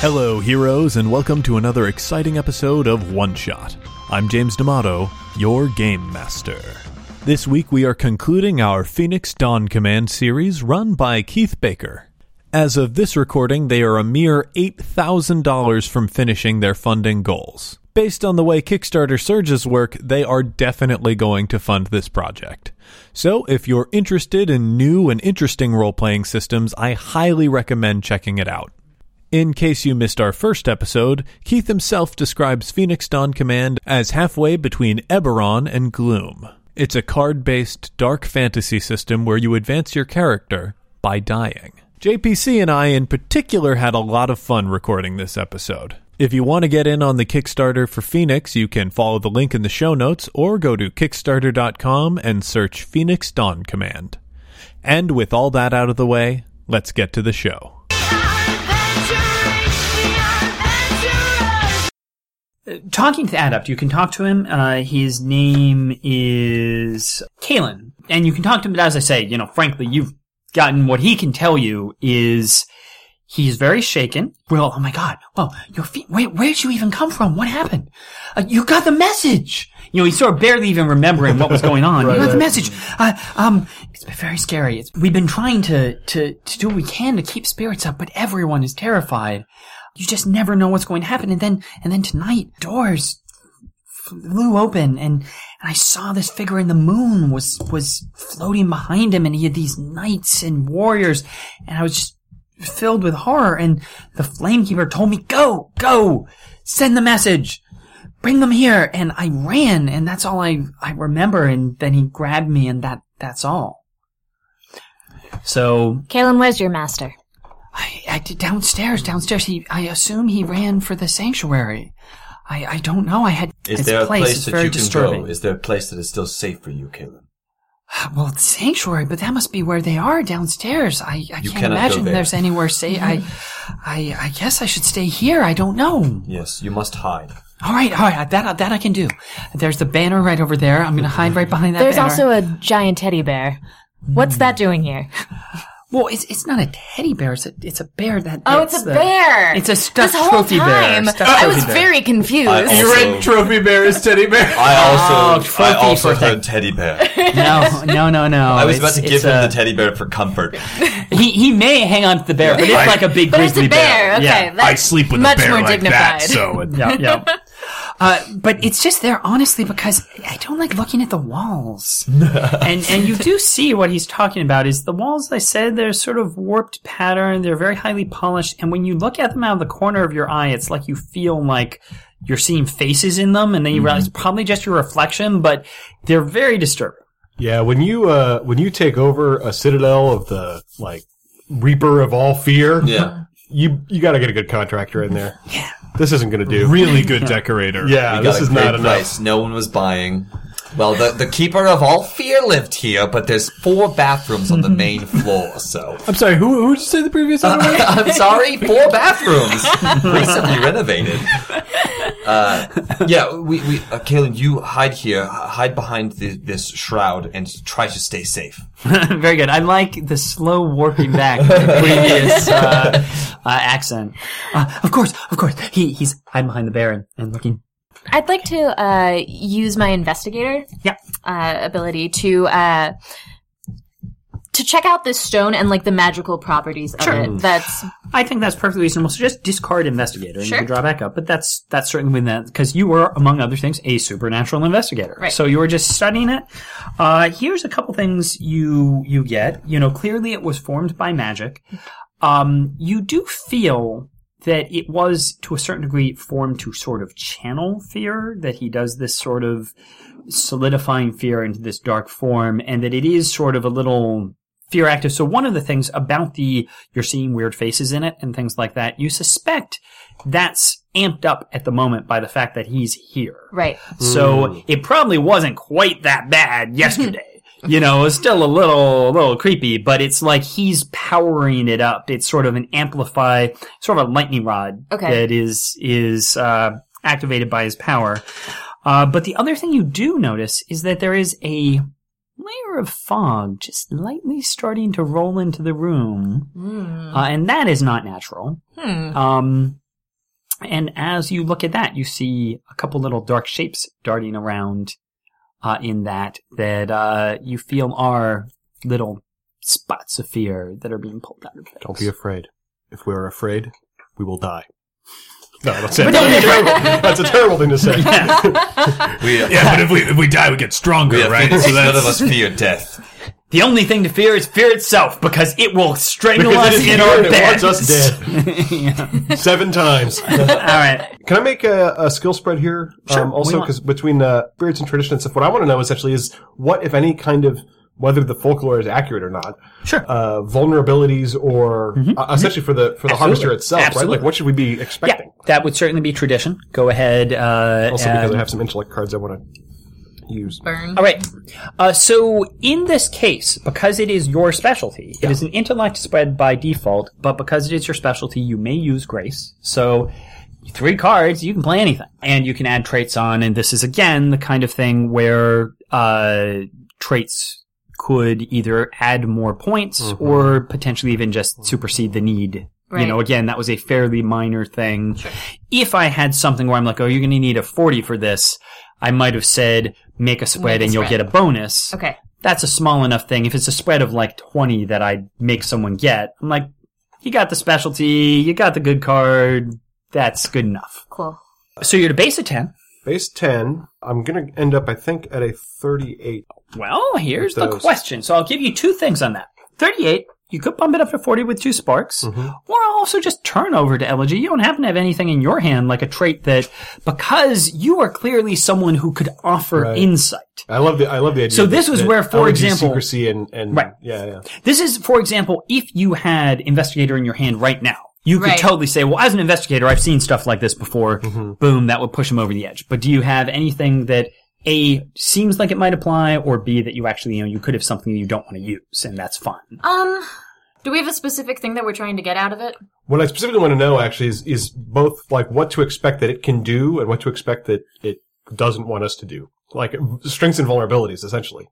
Hello, heroes, and welcome to another exciting episode of One Shot. I'm James D'Amato, your Game Master. This week we are concluding our Phoenix Dawn Command series run by Keith Baker. As of this recording, they are a mere $8,000 from finishing their funding goals. Based on the way Kickstarter surges work, they are definitely going to fund this project. So, if you're interested in new and interesting role playing systems, I highly recommend checking it out. In case you missed our first episode, Keith himself describes Phoenix Dawn Command as halfway between Eberron and Gloom. It's a card based dark fantasy system where you advance your character by dying. JPC and I, in particular, had a lot of fun recording this episode. If you want to get in on the Kickstarter for Phoenix, you can follow the link in the show notes or go to Kickstarter.com and search Phoenix Dawn Command. And with all that out of the way, let's get to the show. Talking to Adept, you can talk to him. Uh, his name is Kalen. And you can talk to him, but as I say, you know, frankly, you've gotten what he can tell you is he's very shaken. Well, oh my god. Well, your feet, where, where'd you even come from? What happened? Uh, you got the message. You know, he's sort of barely even remembering what was going on. Right, you got the message. Uh, um, it's been very scary. It's, we've been trying to, to, to do what we can to keep spirits up, but everyone is terrified. You just never know what's going to happen. And then, and then tonight, doors flew open and, and I saw this figure in the moon was, was floating behind him and he had these knights and warriors and I was just filled with horror and the flamekeeper told me, go, go, send the message, bring them here. And I ran and that's all I, I remember. And then he grabbed me and that, that's all. So Kalen, where's your master? I, I did downstairs, downstairs. He, I assume he ran for the sanctuary. I, I don't know. I had Is his there a place. place that very you can disturbing. go? Is there a place that is still safe for you, Caleb? Uh, well, it's sanctuary, but that must be where they are downstairs. I, I You can't imagine there. there's anywhere safe. I, I, I guess I should stay here. I don't know. Yes, you must hide. All right, all right. That that I can do. There's the banner right over there. I'm gonna hide right behind that. There's banner. also a giant teddy bear. What's that doing here? well, it's it's not a teddy bear. It's a it's a bear that. Oh, it's a the- bear. It's a stuffed this whole trophy time, bear. Stuffed I trophy was bear. very confused. I also- read Trophy Bear is Teddy Bear. I also, Oh, I also for heard teddy bear. No, no, no, no. I was about to give him a- the teddy bear for comfort. He he may hang on to the bear, but it's like a big but it's grizzly a bear. Okay, Yeah. that's I sleep with much a bear more like dignified. that, so it- yeah, yeah. Uh, but it's just there, honestly, because I don't like looking at the walls. and and you do see what he's talking about is the walls. I said they're sort of warped pattern. They're very highly polished, and when you look at them out of the corner of your eye, it's like you feel like you're seeing faces in them, and then you realize it's probably just your reflection, but they're very disturbing. Yeah, when you uh when you take over a citadel of the like Reaper of all fear, Yeah. you you got to get a good contractor in there. Yeah, this isn't going to do. Really good decorator. Yeah, We this a is great not enough. price. No one was buying. Well, the, the keeper of all fear lived here, but there's four bathrooms on the main floor, so. I'm sorry. Who who did you say the previous one? was? I'm sorry, four bathrooms recently renovated. Uh, yeah, we, we, uh, Kaylin, you hide here, hide behind the, this shroud, and try to stay safe. Very good. I like the slow warping back to the previous uh, uh, accent. Uh, of course, of course. He he's hiding behind the bear and, and looking. I'd like to uh, use my investigator Yeah. uh, ability to uh, to check out this stone and like the magical properties of Sure. it. That's I think that's perfectly reasonable. So just discard investigator and Sure. you can draw back up. But that's that's certainly that because you were, among other things, a supernatural investigator. Right. So you were just studying it. Uh, here's a couple things you you get. You know, clearly it was formed by magic. Um, you do feel that it was to a certain degree formed to sort of channel fear. That he does this sort of solidifying fear into this dark form, and that it is sort of a little fear active. So one of the things about the you're seeing weird faces in it and things like that, you suspect that's amped up at the moment by the fact that he's here. right. So hmm. it probably wasn't quite that bad yesterday. You know, it's still a little, a little creepy, but it's like he's powering it up. It's sort of an amplify, sort of a lightning rod Okay. that is is uh, activated by his power. Uh, but the other thing you do notice is that there is a layer of fog just lightly starting to roll into the room, uh, and that is not natural. Hmm. Um, And as you look at that, you see a couple little dark shapes darting around uh, in that that uh, you feel are little spots of fear that are being pulled out of things. Don't be afraid. If we are afraid, we will die. No, that's it. That's, terrible. that's a terrible thing to say. We, Yeah, but if we if we die, we get stronger, we right? So None of us fear death. The only thing to fear is fear itself because it will strangle Because us it is in here our and it beds. wants us dead. Seven times. All right. Can I make a, a skill spread here? Sure. Um, What also, want? because between uh, spirits and tradition and stuff, what I want to know essentially is what, if any, kind of whether the folklore is accurate or not. Sure. Uh, vulnerabilities, or uh, essentially for the for the harvester itself, Absolutely. right? Like, what should we be Yeah, expecting? that would certainly be tradition. Go ahead. Uh, Also, because and- I have some intellect cards I want to use. Burn. All right. Uh, so in this case, because it is your specialty, it is an intellect spread by default. But because it is your specialty, you may use grace. So three cards, you can play anything, and you can add traits on. And this is again the kind of thing where uh, traits could either add more points or potentially even just supersede the need. You know, again, that was a fairly minor thing. If I had something where I'm like, oh, you're going to need a 40 for this, I might have said, make a spread Make a and you'll spread. get a bonus. Okay. That's a small enough thing. If it's a spread of like 20 that I make someone get, I'm like, you got the specialty, you got the good card, that's good enough. Cool. So you're at a base of 10. Base 10, I'm going to end up, I think, at a 38. Well, here's the question. So I'll give you two things on that. 38, you could bump it up to 40 with two sparks, mm-hmm. or also just turn over to elegy. You don't happen to have anything in your hand like a trait that, because you are clearly someone who could offer Right. insight. I love the I love the idea. So this that- was that where, for elegy, example- secrecy and and Right. yeah yeah This is, for example, if you had investigator in your hand right now, you could Right. totally say, well, as an investigator, I've seen stuff like this before. Mm-hmm. Boom, that would push him over the edge. But do you have anything that A seems like it might apply or B that you actually, you know, you could have something you don't want to use and that's fine. Um, do we have a specific thing that we're trying to get out of it? What I specifically want to know actually is is both like what to expect that it can do and what to expect that it doesn't want us to do. Like strengths and vulnerabilities, essentially,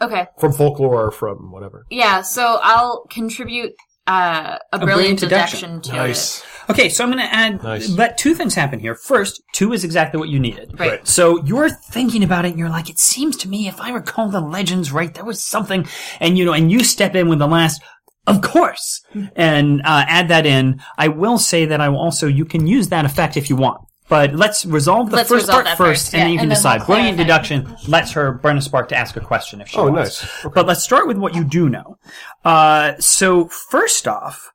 Okay. from folklore or from whatever. Yeah. So I'll contribute uh, a, brilliant, brilliant deduction, deduction. to Nice. Okay, so I'm going to add, Nice. let two things happen here. First, two is exactly what you needed. it. Right. So you're thinking about it and you're like, it seems to me, if I recall the legends right, there was something, and you know, and you step in with the last, of course, and uh, add that in. I will say that I will also, you can use that effect if you want. But let's resolve the Let's first resolve part first, first, and yeah, then you can then decide. we'll Brilliant deduction lets her burn a spark to ask a question if she Oh, wants. nice. Okay. But let's start with what you do know. Uh, so first off,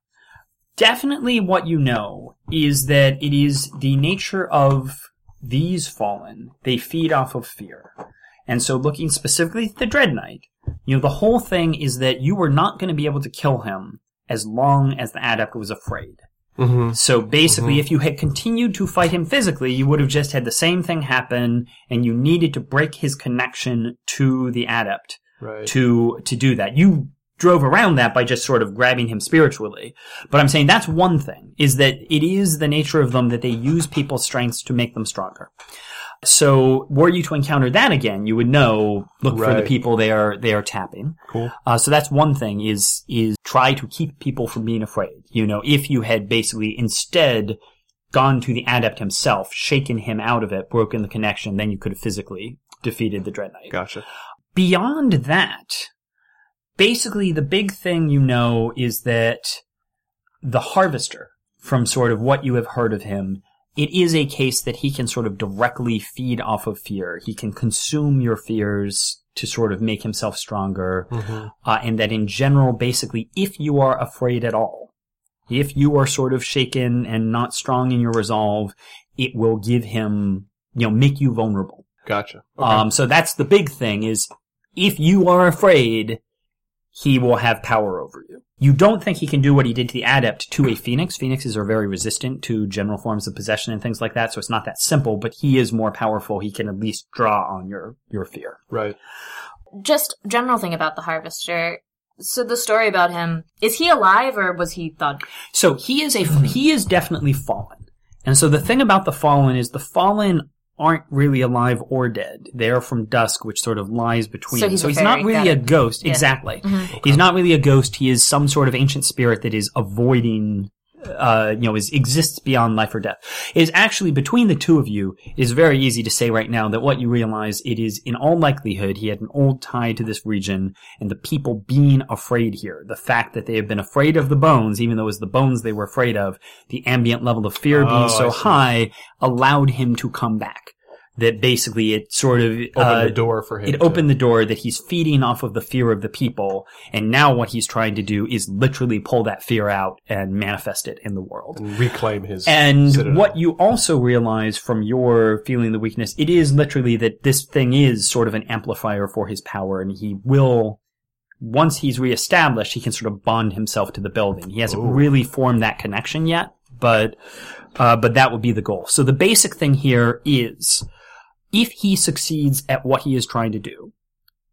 definitely what you know is that it is the nature of these fallen. They feed off of fear. And so looking specifically at the Dread Knight, you know, the whole thing is that you were not going to be able to kill him as long as the adept was afraid. Mm-hmm. So basically, if you had continued to fight him physically, you would have just had the same thing happen, and you needed to break his connection to the adept Right. to to do that. You drove around that by just sort of grabbing him spiritually. But I'm saying that's one thing is that it is the nature of them that they use people's strengths to make them stronger. So were you to encounter that again, you would know look for the people they are they are tapping. Cool. Uh, so that's one thing is is try to keep people from being afraid. You know, if you had basically instead gone to the adept himself, shaken him out of it, broken the connection, then you could have physically defeated the Dread Knight Gotcha. beyond that, basically the big thing you know is that the harvester, from sort of what you have heard of him, it is a case that he can sort of directly feed off of fear. He can consume your fears to sort of make himself stronger. Uh, and that in general, basically, if you are afraid at all, if you are sort of shaken and not strong in your resolve, it will give him, you know, make you vulnerable. Gotcha. Okay. Um, so that's the big thing is if you are afraid, he will have power over you. You don't think he can do what he did to the adept to a phoenix. Phoenixes are very resistant to general forms of possession and things like that, so it's not that simple, but he is more powerful. He can at least draw on your, your fear. right. Just general thing about the harvester. So the story about him is he alive or was he thought? So he is a, he is definitely fallen. And so the thing about the fallen is the fallen aren't really alive or dead. They are from dusk, which sort of lies between. So he's a not fairy, really a ghost. Yeah. Exactly. Mm-hmm. He's not really a ghost. He is some sort of ancient spirit that is avoiding uh, you know, is exists beyond life or death. It is actually between the two of you. It is very easy to say right now that what you realize it is in all likelihood he had an old tie to this region, and the people being afraid here, the fact that they have been afraid of the bones, even though it was the bones they were afraid of, the ambient level of fear Oh, being so high allowed him to come back. That basically it sort of opened uh, the door for him. it to- opened the door that he's feeding off of the fear of the people, and now what he's trying to do is literally pull that fear out and manifest it in the world. and reclaim his. And citadel. what you also realize from your feeling the weakness, it is literally that this thing is sort of an amplifier for his power, and he will, once he's reestablished, he can sort of bond himself to the building. He hasn't Ooh. really formed that connection yet, but, uh, but that would be the goal. So the basic thing here is, if he succeeds at what he is trying to do,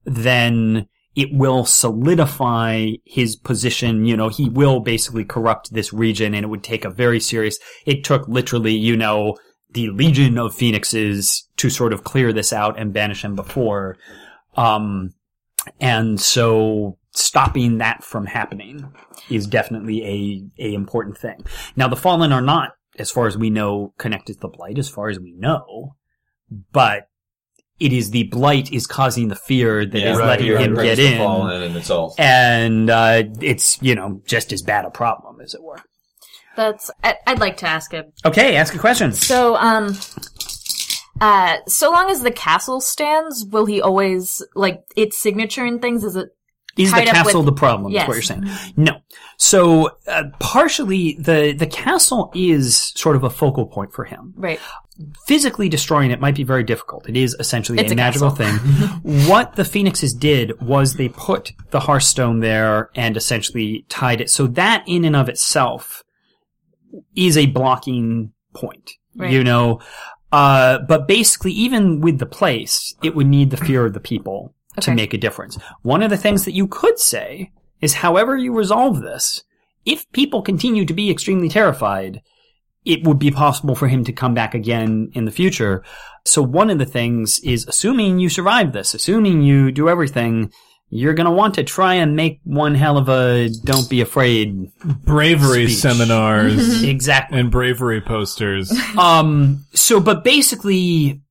then it will solidify his position. You know, he will basically corrupt this region and it would take a very serious, it took literally, you know, the legion of phoenixes to sort of clear this out and banish him before. Um, and so stopping that from happening is definitely a, a important thing. Now the fallen are not, as far as we know, connected to the blight, as far as we know, but it is the blight is causing the fear that is right, letting him right, get brings the in. and it's all. And, uh, it's, you know, just as bad a problem, as it were. That's. I, I'd like to ask him. Okay, ask a question. So, um, uh, so long as the castle stands, will he always like its signature and things? Is it Is the castle with- the problem? Is Yes. what you're saying? No. So uh, partially, the the castle is sort of a focal point for him. right? Physically destroying it might be very difficult. It is essentially a, a magical castle. thing. what the phoenixes did was they put the hearthstone there and essentially tied it. So that in and of itself is a blocking point. Right. You know, uh, but basically, even with the place, it would need the fear of the people to make a difference. One of the things that you could say is, however you resolve this, if people continue to be extremely terrified, it would be possible for him to come back again in the future. So one of the things is assuming you survive this, assuming you do everything, you're gonna want to try and make one hell of a don't be afraid. Bravery Speech. seminars Exactly. and bravery posters. Um, so, but basically,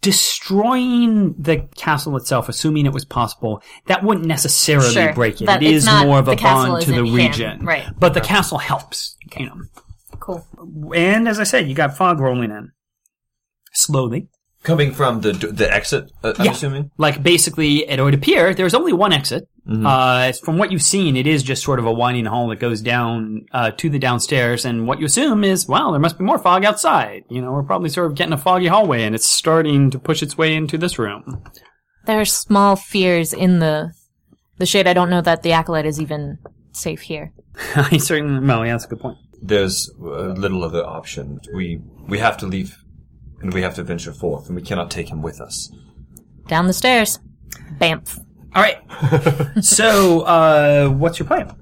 destroying the castle itself, assuming it was possible, that wouldn't necessarily Sure. break it. That- it's not- more of a bond to the isn't him. region. Right. But the castle helps, you know. Cool. And as I said, you got fog rolling in. Slowly. Coming from the the exit, uh, I'm Yeah. assuming. Like basically, it would appear there's only one exit. Mm-hmm. Uh, from what you've seen, it is just sort of a winding hall that goes down uh, to the downstairs. And what you assume is, well, there must be more fog outside. You know, we're probably sort of getting a foggy hallway, and it's starting to push its way into this room. There are small fears in the the shade. I don't know that the acolyte is even safe here. I certainly, well, yeah, that's a good point. There's uh, little other option. We we have to leave, and we have to venture forth, and we cannot take him with us. Down the stairs. Bamf. All right. so, uh, what's your plan?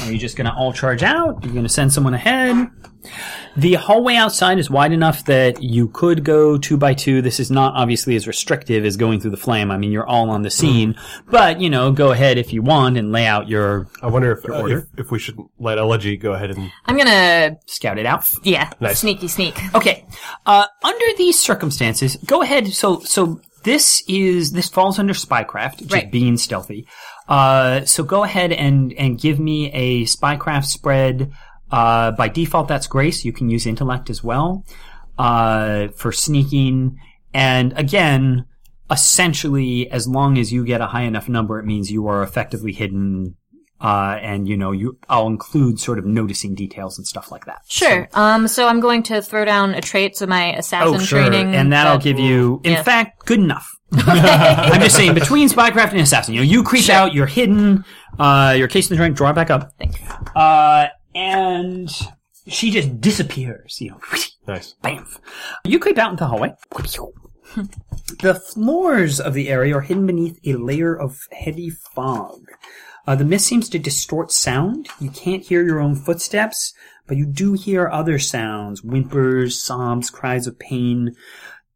Are you just going to all charge out? Are you going to send someone ahead? The hallway outside is wide enough that you could go two by two. This is not obviously as restrictive as going through the flame. I mean, you're all on the scene, but you know, go ahead if you want and lay out your I wonder if, uh, order? if if we should let Elegy go ahead and I'm gonna scout it out. yeah, Nice. sneaky sneak. Okay. Uh, under these circumstances, go ahead. So, so this is this falls under spycraft, just Right. being stealthy. Uh, so go ahead and and give me a spycraft spread. Uh, by default, that's grace. You can use intellect as well uh, for sneaking. And again, essentially, as long as you get a high enough number, it means you are effectively hidden. Uh, and you know, you, I'll include sort of noticing details and stuff like that. Sure. Um. So I'm going to throw down a trait. So my assassin training, Oh, and that'll that- give you, in Yeah. fact, good enough. I'm just saying, between spycraft and assassin, you know, you creep out, you're hidden, uh, you're casing the drink, draw it back up, Thanks. uh, and she just disappears, you know, nice. bam. You creep out into the hallway. The floors of the area are hidden beneath a layer of heavy fog. Uh, the mist seems to distort sound. You can't hear your own footsteps, but you do hear other sounds, whimpers, sobs, cries of pain.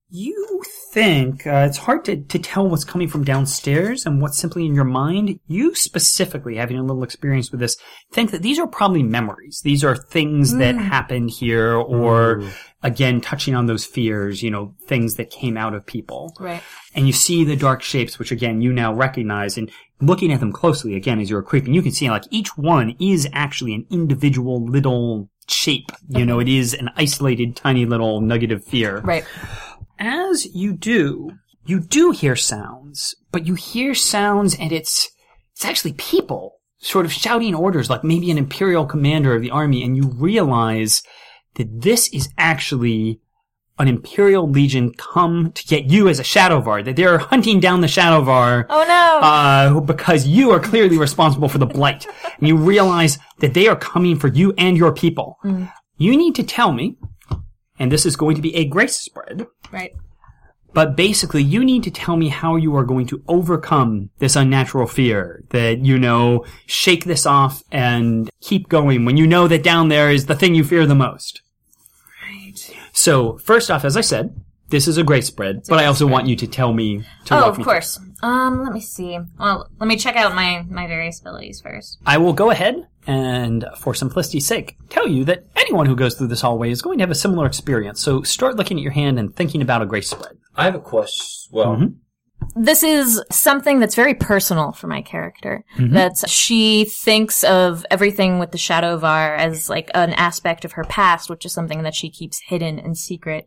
You think uh, it's hard to, to tell what's coming from downstairs and what's simply in your mind. You specifically, having a little experience with this, think that these are probably memories. These are things that happened here, or again, touching on those fears, you know, things that came out of people. Right. And you see the dark shapes, which again, you now recognize, and looking at them closely again as you're creeping, you can see like each one is actually an individual little shape. You know, it is an isolated, tiny little nugget of fear Right. As you do, you do hear sounds, but you hear sounds and it's, it's actually people sort of shouting orders like maybe an imperial commander of the army and you realize that this is actually an imperial legion come to get you as a Shadowvar, that they're hunting down the Shadowvar Oh no. uh, because you are clearly responsible for the blight. and you realize that they are coming for you and your people. You need to tell me, and this is going to be a grace spread, right. but basically you need to tell me how you are going to overcome this unnatural fear, that, you know, shake this off and keep going when you know that down there is the thing you fear the most. Right. So, first off, as I said, this is a grace spread, but I also want you to tell me to Oh, of me through. course. Um, let me see. Well, let me check out my my various abilities first. I will go ahead and, for simplicity's sake, tell you that anyone who goes through this hallway is going to have a similar experience. So start looking at your hand and thinking about a grace spread. I have a question. Well, Mhm. This is something that's very personal for my character. That's she thinks of everything with the Shadow Var as like an aspect of her past, which is something that she keeps hidden and secret.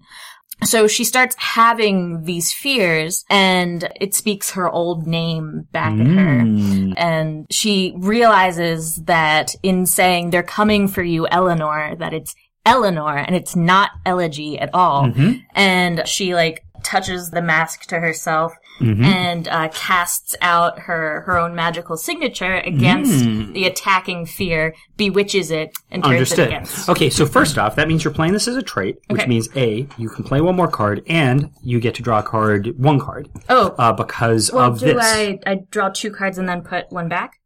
So she starts having these fears and it speaks her old name back at her. Mm. And she realizes that in saying they're coming for you, Eleanor, that it's Eleanor and it's not elegy at all. Mhm. And she like touches the mask to herself Mhm. and uh, casts out her her own magical signature against Mm. the attacking fear, bewitches it, and turns it Understood. against. Okay, so first off, that means you're playing this as a trait, which Okay. means A, you can play one more card, and you get to draw a card, one card, Oh, uh, because well, of do this. I I draw two cards and then put one back?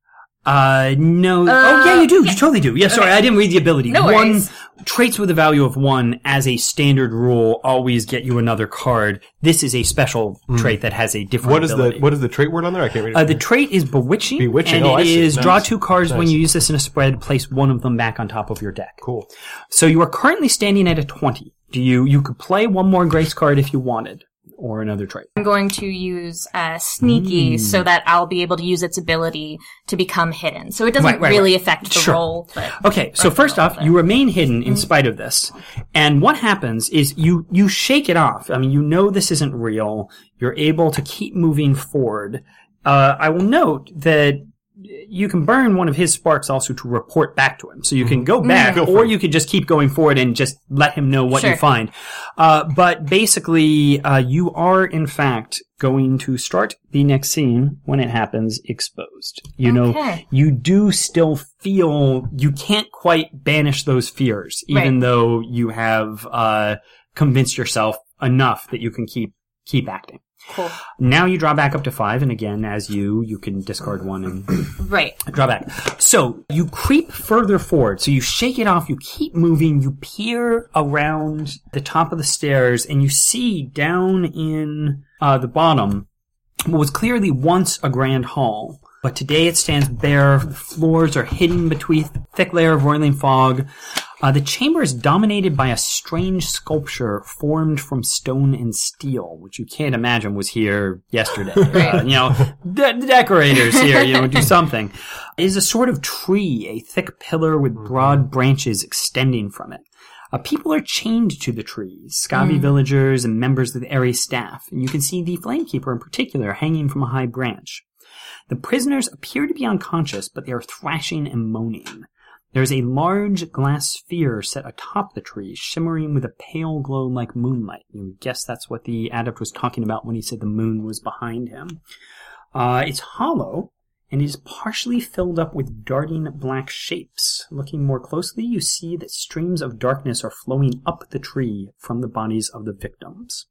Uh, no. oh, yeah, you do. You totally do. Yeah, sorry, Okay. I didn't read the ability. No one worries. traits with a value of one, as a standard rule, always get you another card. This is a special trait that has a different. What is the what is the trait word on there? I can't read it. Uh, the trait is bewitching, Bewitching. and Oh, I it see. is Nice. draw two cards when you use this in a spread. Place one of them back on top of your deck. cool. So you are currently standing at a twenty. Do you? You could play one more grace card if you wanted, or another trait. I'm going to use uh, sneaky Mm. so that I'll be able to use its ability to become hidden. So it doesn't Right, right, really right. affect the Sure. roll. But Okay, so first off, you remain hidden Mm-hmm. in spite of this. And what happens is you, you shake it off. I mean, you know this isn't real. You're able to keep moving forward. Uh, I will note that you can burn one of his sparks also to report back to him. So you can go back, Feel or you could just keep going forward and just let him know what you find. Uh, but basically, uh, you are in fact going to start the next scene when it happens exposed. You know, you do still feel you can't quite banish those fears, even Right. though you have uh, convinced yourself enough that you can keep keep acting. Cool. Now you draw back up to five, and again, as you, you can discard one and Right. draw back. So you creep further forward. So you shake it off. You keep moving. You peer around the top of the stairs, and you see down in uh, the bottom what was clearly once a grand hall. But today it stands bare. The floors are hidden between thick layer of roiling fog. Uh, the chamber is dominated by a strange sculpture formed from stone and steel, which you can't imagine was here yesterday. Uh, you know, the the decorators here, you know, do something. It is a sort of tree, a thick pillar with broad branches extending from it. Uh, people are chained to the tree, Scavi villagers and members of the area staff, and you can see the Flamekeeper in particular hanging from a high branch. The prisoners appear to be unconscious, but they are thrashing and moaning. There is a large glass sphere set atop the tree, shimmering with a pale glow like moonlight. You guess that's what the adept was talking about when he said the moon was behind him. Uh, it's hollow, and is partially filled up with darting black shapes. Looking more closely, you see that streams of darkness are flowing up the tree from the bodies of the victims.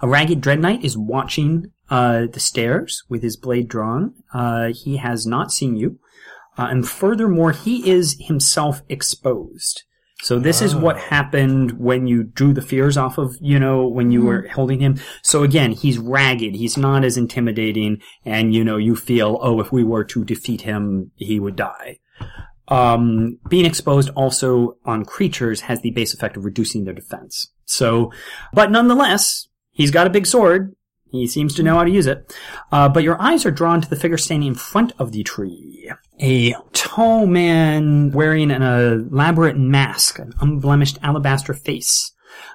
A ragged dread knight is watching uh, the stairs with his blade drawn. Uh, he has not seen you. Uh, and furthermore, he is himself exposed. So this is what happened when you drew the fears off of, you know, when you were holding him. So again, he's ragged. He's not as intimidating. And, you know, you feel, oh, if we were to defeat him, he would die. Um, being exposed also on creatures has the base effect of reducing their defense. So, but nonetheless, he's got a big sword. He seems to know how to use it. Uh, but your eyes are drawn to the figure standing in front of the tree. A tall man wearing an elaborate mask, an unblemished alabaster face.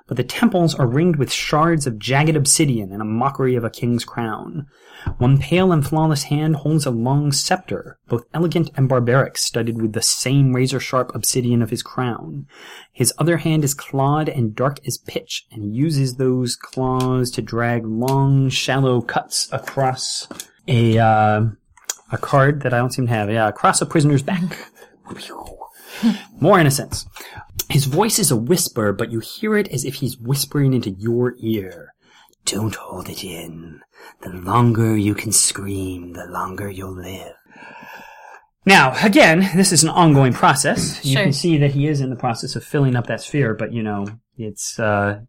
But the temples are ringed with shards of jagged obsidian and a mockery of a king's crown. One pale and flawless hand holds a long scepter, both elegant and barbaric, studded with the same razor-sharp obsidian of his crown. His other hand is clawed and dark as pitch, and he uses those claws to drag long, shallow cuts across a uh, a card that I don't seem to have. Yeah, across a prisoner's back. More innocence. His voice is a whisper, but you hear it as if he's whispering into your ear. Don't hold it in. The longer you can scream, the longer you'll live. Now, again, this is an ongoing process. You can see that he is in the process of filling up that sphere, but you know, it's uh,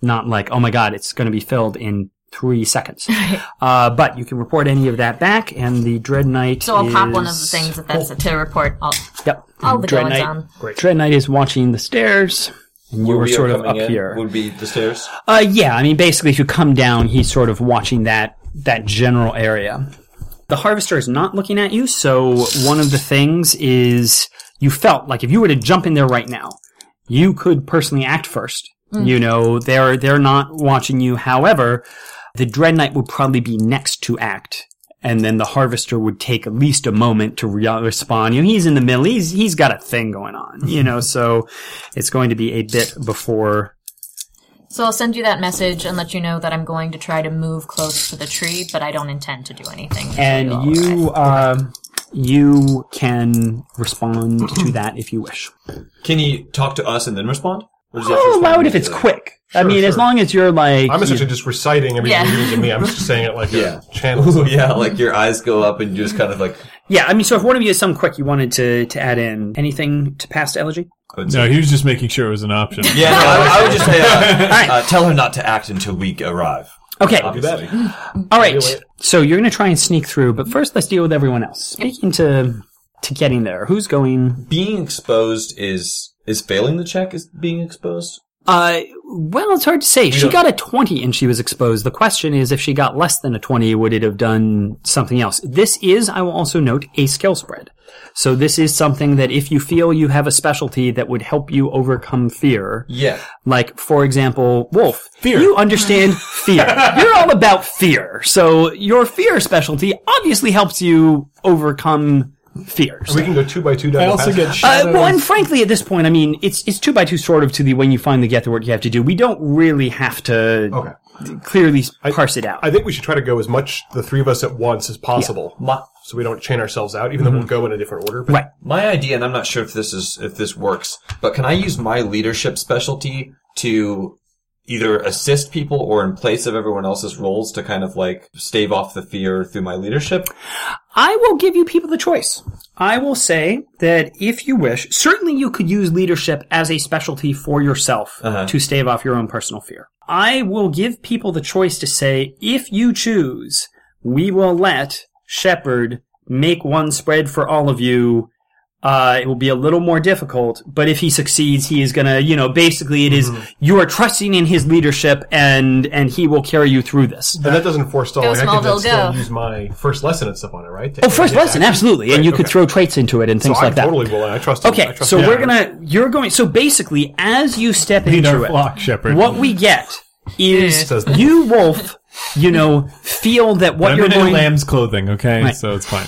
not like, oh my god, it's going to be filled in three seconds. uh, but you can report any of that back, and the Dread Knight So I'll pop one of the things that that's to report. All, Yep. all the Dread goings Knight, on. Great. Dread Knight is watching the stairs, and you were we sort of up in here. Would be the stairs. Uh, yeah, I mean, basically, if you come down, he's sort of watching that that general area. The harvester is not looking at you, so one of the things is you felt like if you were to jump in there right now, you could personally act first. You know, they're they're not watching you. However, the dread knight would probably be next to act. And then the harvester would take at least a moment to re- respond. You know, he's in the middle. He's he's got a thing going on. You know, so it's going to be a bit before So I'll send you that message and let you know that I'm going to try to move close to the tree, but I don't intend to do anything. and you uh, you can respond to that if you wish. Can you talk to us and then respond? Or does he have to I'll allow it if it's immediately? quick. I mean, sure. as long as you're like, I'm essentially just reciting everything Yeah. you're giving to me. I'm just saying it like Yeah. a channel. Ooh, yeah, like your eyes go up and you just kind of like. yeah. I mean, so if one of you has some quick you wanted to to add in anything to pass to elegy, No, he was just making sure it was an option. Yeah, no, I, I would just say, uh, right. uh, tell her not to act until we arrive. okay, Obviously. all right. So you're going to try and sneak through, but first let's deal with everyone else. Speaking to to getting there, who's going? Being exposed is is failing the check is being exposed. Uh, well, it's hard to say. She don't- got a 20 and she was exposed. The question is, if she got less than a 20, would it have done something else? This is, I will also note, a skill spread. So this is something that if you feel you have a specialty that would help you overcome fear, Yeah. like, for example, Wolf, Fear. you understand fear. You're all about fear. So your fear specialty obviously helps you overcome fears. We can go two by two down I the also passage. get Uh, well, and frankly, at this point, I mean, it's it's two by two sort of to the when you finally get to what you have to do. We don't really have to Okay. clearly parse it out. I think we should try to go as much the three of us at once as possible, My, so we don't chain ourselves out. Even though we'll go in a different order. But right. my idea, and I'm not sure if this is if this works, but can I use my leadership specialty to either assist people or in place of everyone else's roles to kind of like stave off the fear through my leadership? I will give you people the choice. I will say that if you wish, certainly you could use leadership as a specialty for yourself Uh-huh. to stave off your own personal fear. I will give people the choice to say, if you choose, we will let Shepard make one spread for all of you. Uh, it will be a little more difficult, but if he succeeds, he is gonna, you know, basically it is, you are trusting in his leadership and, and he will carry you through this. and that doesn't forestall. Go like, I could then Smallville, still go. use my first lesson and stuff on it, right? Oh, first lesson, absolutely. And you could throw traits into it and So things I'm like that. I totally willing. I trust. him. I Okay, trust so him. we're gonna, you're going, so basically, as you step Lead into our it, flock, Shepard. what we get is Says- you, Wolf, you know, feel that what I'm you're in going, lamb's clothing, okay? Right. So it's fine.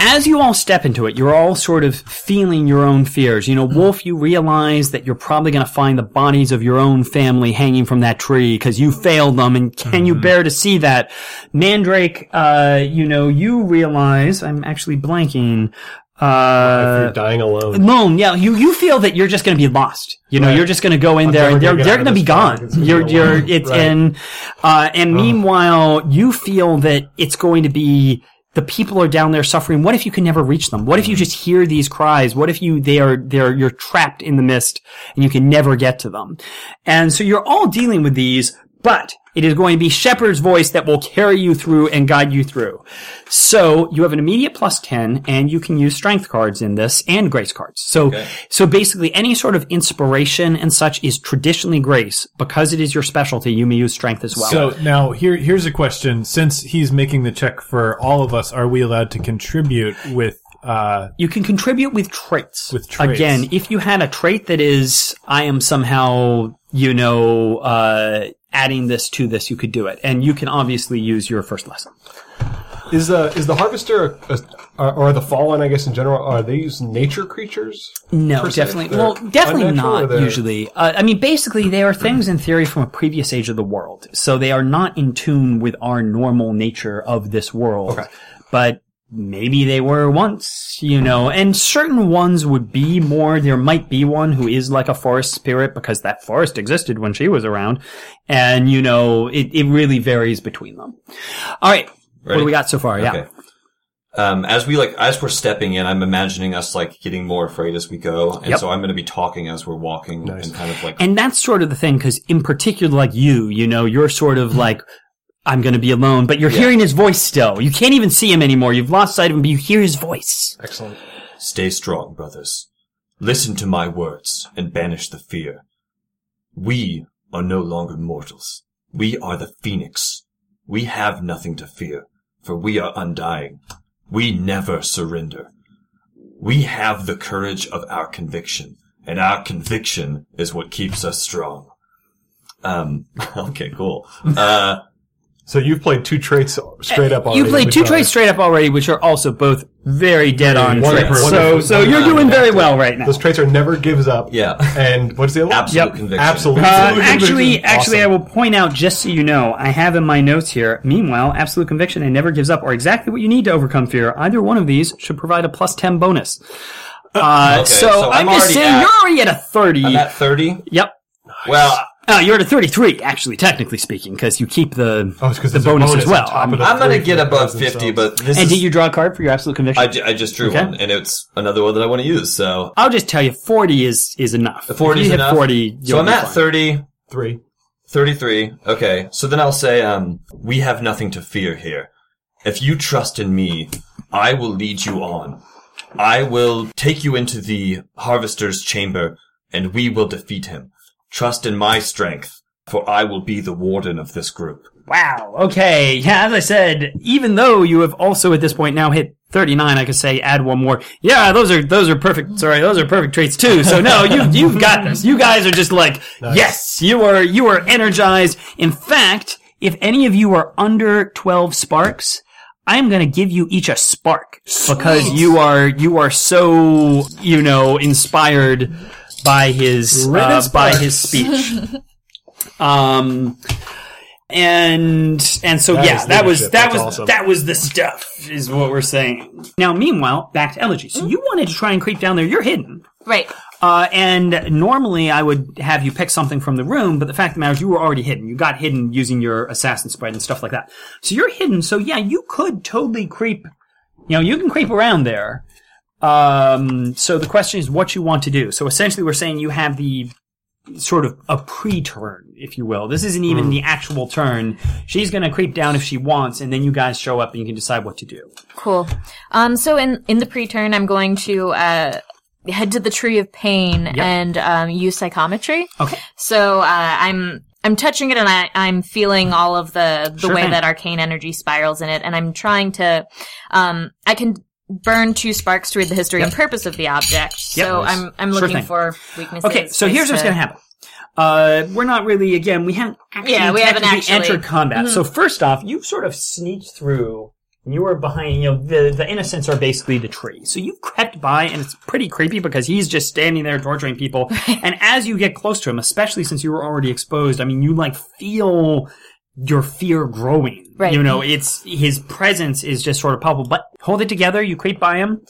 as you all step into it, you're all sort of feeling your own fears. You know, Wolf, you realize that you're probably going to find the bodies of your own family hanging from that tree because you failed them, and can you bear to see that? Mandrake, uh, you know, you realize I'm actually blanking. If Uh, you're dying alone. Alone, yeah, you, you feel that you're just going to be lost. You know, Right. you're just going to go in I'm there and they're they're going to be gone. You're you're it's Right. and uh, and meanwhile you feel that it's going to be the people are down there suffering. What if you can never reach them? What if you just hear these cries? What if you, they are, they're, you're trapped in the mist and you can never get to them? And so you're all dealing with these, but it is going to be Shepard's voice that will carry you through and guide you through. So you have an immediate plus 10 and you can use strength cards in this and grace cards. So, Okay. so basically any sort of inspiration and such is traditionally grace. Because it is your specialty, you may use strength as well. So now here here's a question. Since he's making the check for all of us, are we allowed to contribute with uh You can contribute with traits. With traits. Again, if you had a trait that is, I am somehow, you know, uh, adding this to this, you could do it. And you can obviously use your first lesson. Is the is the harvester a, a, or the fallen? I guess in general, are these nature creatures? No, definitely. They're Well, definitely not usually. Uh, I mean, basically, they are things in theory from a previous age of the world. So they are not in tune with our normal nature of this world. Okay. But maybe they were once, you know, and certain ones would be more, there might be one who is like a forest spirit because that forest existed when she was around. And, you know, it, it really varies between them. All right. What do we got so far? Yeah. Um, as we like, as we're stepping in, I'm imagining us like getting more afraid as we go, and Yep. so I'm going to be talking as we're walking Nice. and kind of like. And that's sort of the thing, because in particular, like you, you know, you're sort of like, I'm going to be alone, but you're hearing his voice still. You can't even see him anymore. You've lost sight of him, but you hear his voice. Excellent. Stay strong, brothers. Listen to my words and banish the fear. We are no longer mortals. We are the Phoenix. We have nothing to fear, for we are undying. We never surrender. We have the courage of our conviction, and our conviction is what keeps us strong. Um, okay, cool. Uh, So you've played two traits straight up. Already, You played which two are- traits straight up already, which are also both very dead on Wonderful, traits. So, wonderful. so you're doing very well right now. Those traits are never gives up. yeah. And what's the other one? Absolute Yep. conviction. Absolute. Uh, Absolute actually, conviction. actually, I will point out, just so you know, I have in my notes here, meanwhile, absolute conviction and never gives up are exactly what you need to overcome fear. Either one of these should provide a plus 10 bonus. Uh, Okay, so, so I'm, I'm just saying, at- you're already at a 30. I'm at 30. yep. Well, Uh, you're at a 33, actually, technically speaking, because you keep the, Oh, it's 'cause the bonus, bonus as well. on top of the I'm gonna get above 50, themselves. but this and is, did you draw a card for your absolute conviction? I, ju- I just drew Okay. one, and it's another one that I want to use. So I'll just tell you, 40 is, is enough. 40 is hit enough. 40, so you'll I'm be at 33. 33. Okay, so then I'll say, um, we have nothing to fear here. If you trust in me, I will lead you on. I will take you into the harvester's chamber, and we will defeat him. Trust in my strength, for I will be the warden of this group. Wow. Okay. Yeah, as I said, even though you have also at this point now hit 39, I could say add one more. Yeah, those are, those are perfect. Sorry, those are perfect traits too. So no, you, you've got this. You guys are just like, yes, you are, you are energized. In fact, if any of you are under 12 sparks, I am going to give you each a spark because you are, you are so, you know, inspired by his, uh, by his speech. Um, and and so That yeah, that was that That's was awesome. that was the stuff is what we're saying. Now, meanwhile, back to Elegy. So you wanted to try and creep down there. You're hidden. Right. Uh, and normally I would have you pick something from the room, but the fact of the matter is you were already hidden. You got hidden using your assassin spread and stuff like that. So you're hidden. So yeah, you could totally creep. You know, you can creep around there. Um, so the question is what you want to do. So essentially we're saying you have the sort of a pre-turn, if you will. This isn't even the actual turn. She's gonna creep down if she wants, and then you guys show up and you can decide what to do. Cool. Um, so in, in the pre-turn, I'm going to, uh, head to the Tree of Pain and, um, use psychometry. Okay. So, uh, I'm, I'm touching it and I, I'm feeling all of the, the Sure way thing. that arcane energy spirals in it. And I'm trying to, um, I can burn two sparks to read the history and purpose of the object. So Nice. I'm, I'm Sure looking thing. for weaknesses. Okay, so ways here's what's going to happen. Uh, we're not really, again, we haven't actually, Yeah, we haven't technically actually- Mm-hmm. entered combat. So first off, you've sort of sneaked through, and you were behind, you know, the, the innocents are basically the tree. So you've crept by, and it's pretty creepy because he's just standing there torturing people. and as you get close to him, especially since you were already exposed, I mean, you like feel your fear growing. Right. You know, it's, his presence is just sort of palpable, but hold it together, you creep by him,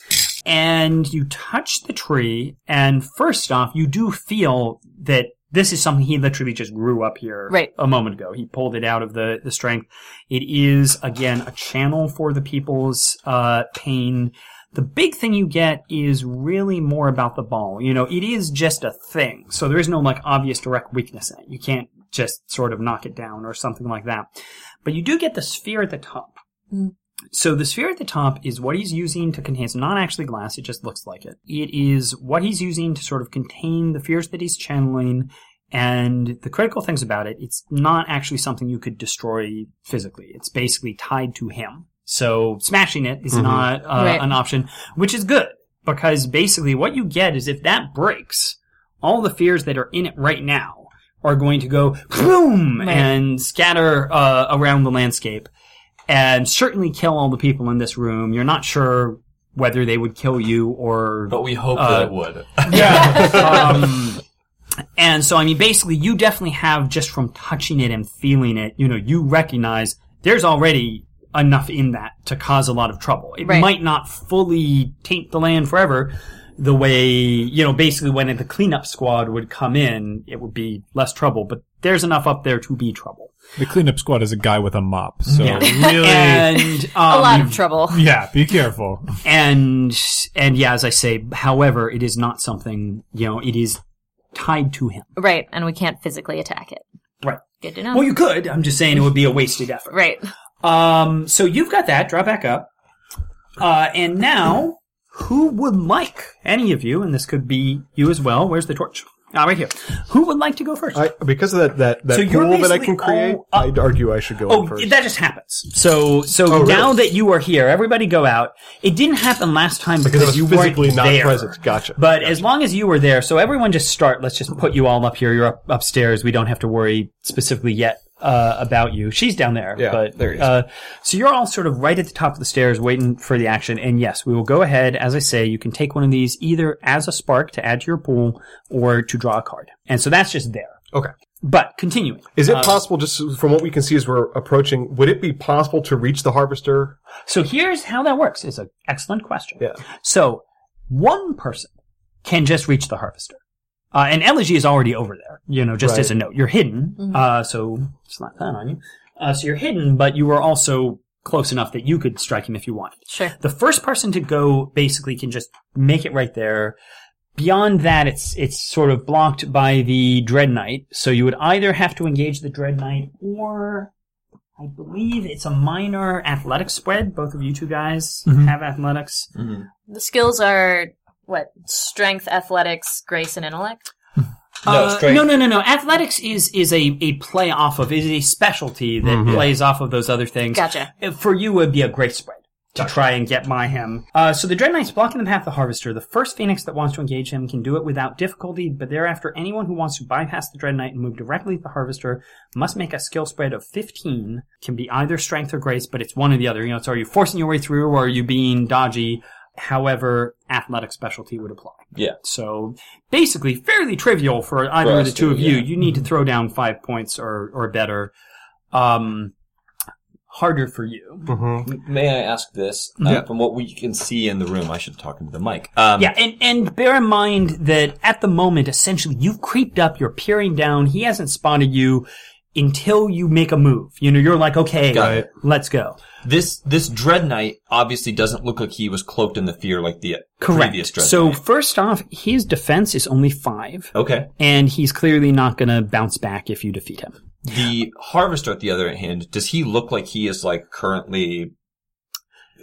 and you touch the tree, and first off, you do feel that this is something he literally just grew up here Right. a moment ago. He pulled it out of the, the strength. It is, again, a channel for the people's uh, pain. The big thing you get is really more about the ball. You know, it is just a thing. So there is no like obvious direct weakness in it. You can't just sort of knock it down or something like that. But you do get the sphere at the top. So the sphere at the top is what he's using to contain. It's not actually glass. It just looks like it. It is what he's using to sort of contain the fears that he's channeling. And the critical things about it, it's not actually something you could destroy physically. It's basically tied to him. So smashing it is not uh, Right. an option, which is good because basically what you get is if that breaks, all the fears that are in it right now are going to go boom Right. and scatter uh, around the landscape and certainly kill all the people in this room. You're not sure whether they would kill you or But we hope Uh, that it would. Yeah. Um, and so, I mean, basically, you definitely have just from touching it and feeling it, you know, you recognize there's already enough in that to cause a lot of trouble. It Right. might not fully taint the land forever the way, you know, basically when the cleanup squad would come in, it would be less trouble, but there's enough up there to be trouble. The cleanup squad is a guy with a mop, so Yeah. really, And, um, a lot of trouble. yeah, be careful. and and yeah, as I say, however, it is not something you know. It is tied to him. Right, and we can't physically attack it. Right. Good to know. Well, you could. I'm just saying it would be a wasted effort. right. Um. So you've got that. Draw back up. Uh. And now, who would like any of you? And this could be you as well. Where's the torch? Ah, right here. Who would like to go first? I, because of that that, that So you're pool that I basically can create, all up- I'd argue I should go Oh, first. that just happens. So, so Oh, really? now that you are here, everybody go out. It didn't happen last time because, because I was you physically weren't not there. present. Gotcha. But as long as you were there, so everyone just start. Let's just put you all up here. You're up upstairs. We don't have to worry specifically yet uh, about you. She's down there. Yeah, but, there. Uh, so you're all sort of right at the top of the stairs, waiting for the action. And yes, we will go ahead. As I say, you can take one of these either as a spark to add to your pool or to draw a card. And so that's just there. okay. But continuing. Is it Uh, possible, just from what we can see as we're approaching, would it be possible to reach the harvester? So here's how that works. It's an excellent question. Yeah. So one person can just reach the harvester. Uh, and Elegy is already over there, you know, just Right. as a note. You're hidden, uh, so slap that on you. Uh, so you're hidden, but you are also close enough that you could strike him if you wanted. Sure. The first person to go basically can just make it right there. Beyond that, it's it's sort of blocked by the Dread Knight. So you would either have to engage the Dread Knight, or I believe it's a minor athletics spread. Both of you two guys have athletics. The skills are what? Strength, athletics, grace, and intellect. No, Uh, straight. no, no, no, no. Athletics is is a, a play off of is a specialty that plays off of those other things. Gotcha. Uh, For you, it would be a great spread to try and get by him. Uh, so the Dread Knight's blocking the path of the Harvester. The first Phoenix that wants to engage him can do it without difficulty, but thereafter, anyone who wants to bypass the Dread Knight and move directly to the Harvester must make a skill spread of 15. Can be either Strength or Grace, but it's one or the other. You know, so are you forcing your way through or are you being dodgy? However, athletic specialty would apply. Yeah. So basically, fairly trivial for either For of the two to, of you. yeah. You need to throw down five points or or better. Um, harder for you. Mm-hmm. May I ask this? Uh, Yeah. From what we can see in the room, I should talk into the mic. Um, Yeah, and and bear in mind that at the moment, essentially, you've creeped up. You're peering down. He hasn't spotted you until you make a move. You know, you're like, okay, Got it. let's go. This this Dread Knight obviously doesn't look like he was cloaked in the fear like the Correct. previous Dread Knight. So Knight. first off, his defense is only five, Okay. and he's clearly not going to bounce back if you defeat him. The Harvester, at the other hand, does he look like he is like currently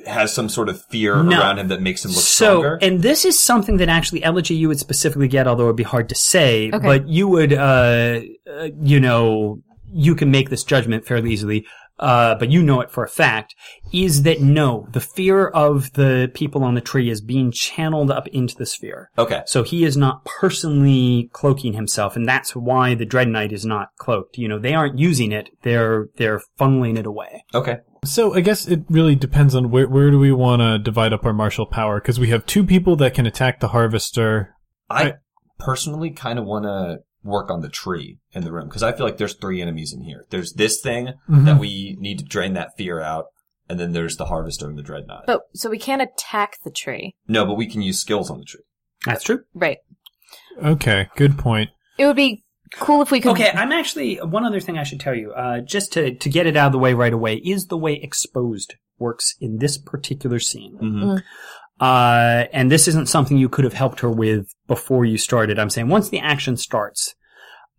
has some sort of fear No. around him that makes him look so, stronger? and this is something that actually Elegy you would specifically get, although it'd be hard to say. Okay. But you would, uh, uh, you know, you can make this judgment fairly easily. Uh, but you know it for a fact, is that no, the fear of the people on the tree is being channeled up into the sphere. okay. So he is not personally cloaking himself, and that's why the Dread Knight is not cloaked. You know, they aren't using it; they're they're funneling it away. Okay. So I guess it really depends on where where do we want to divide up our martial power because we have two people that can attack the harvester. I Right. personally kind of want to work on the tree in the room because I feel like there's three enemies in here. There's this thing Mm-hmm. that we need to drain that fear out, and then there's the Harvester and the Dread Knight. But so we can't attack the tree, No, but we can use skills on the tree. That's true. right? Okay, good point. It would be cool if we could. Okay, I'm actually one other thing I should tell you, uh, just to to get it out of the way right away, is the way exposed works in this particular scene. Mhm. Uh, and this isn't something you could have helped her with before you started. I'm saying once the action starts,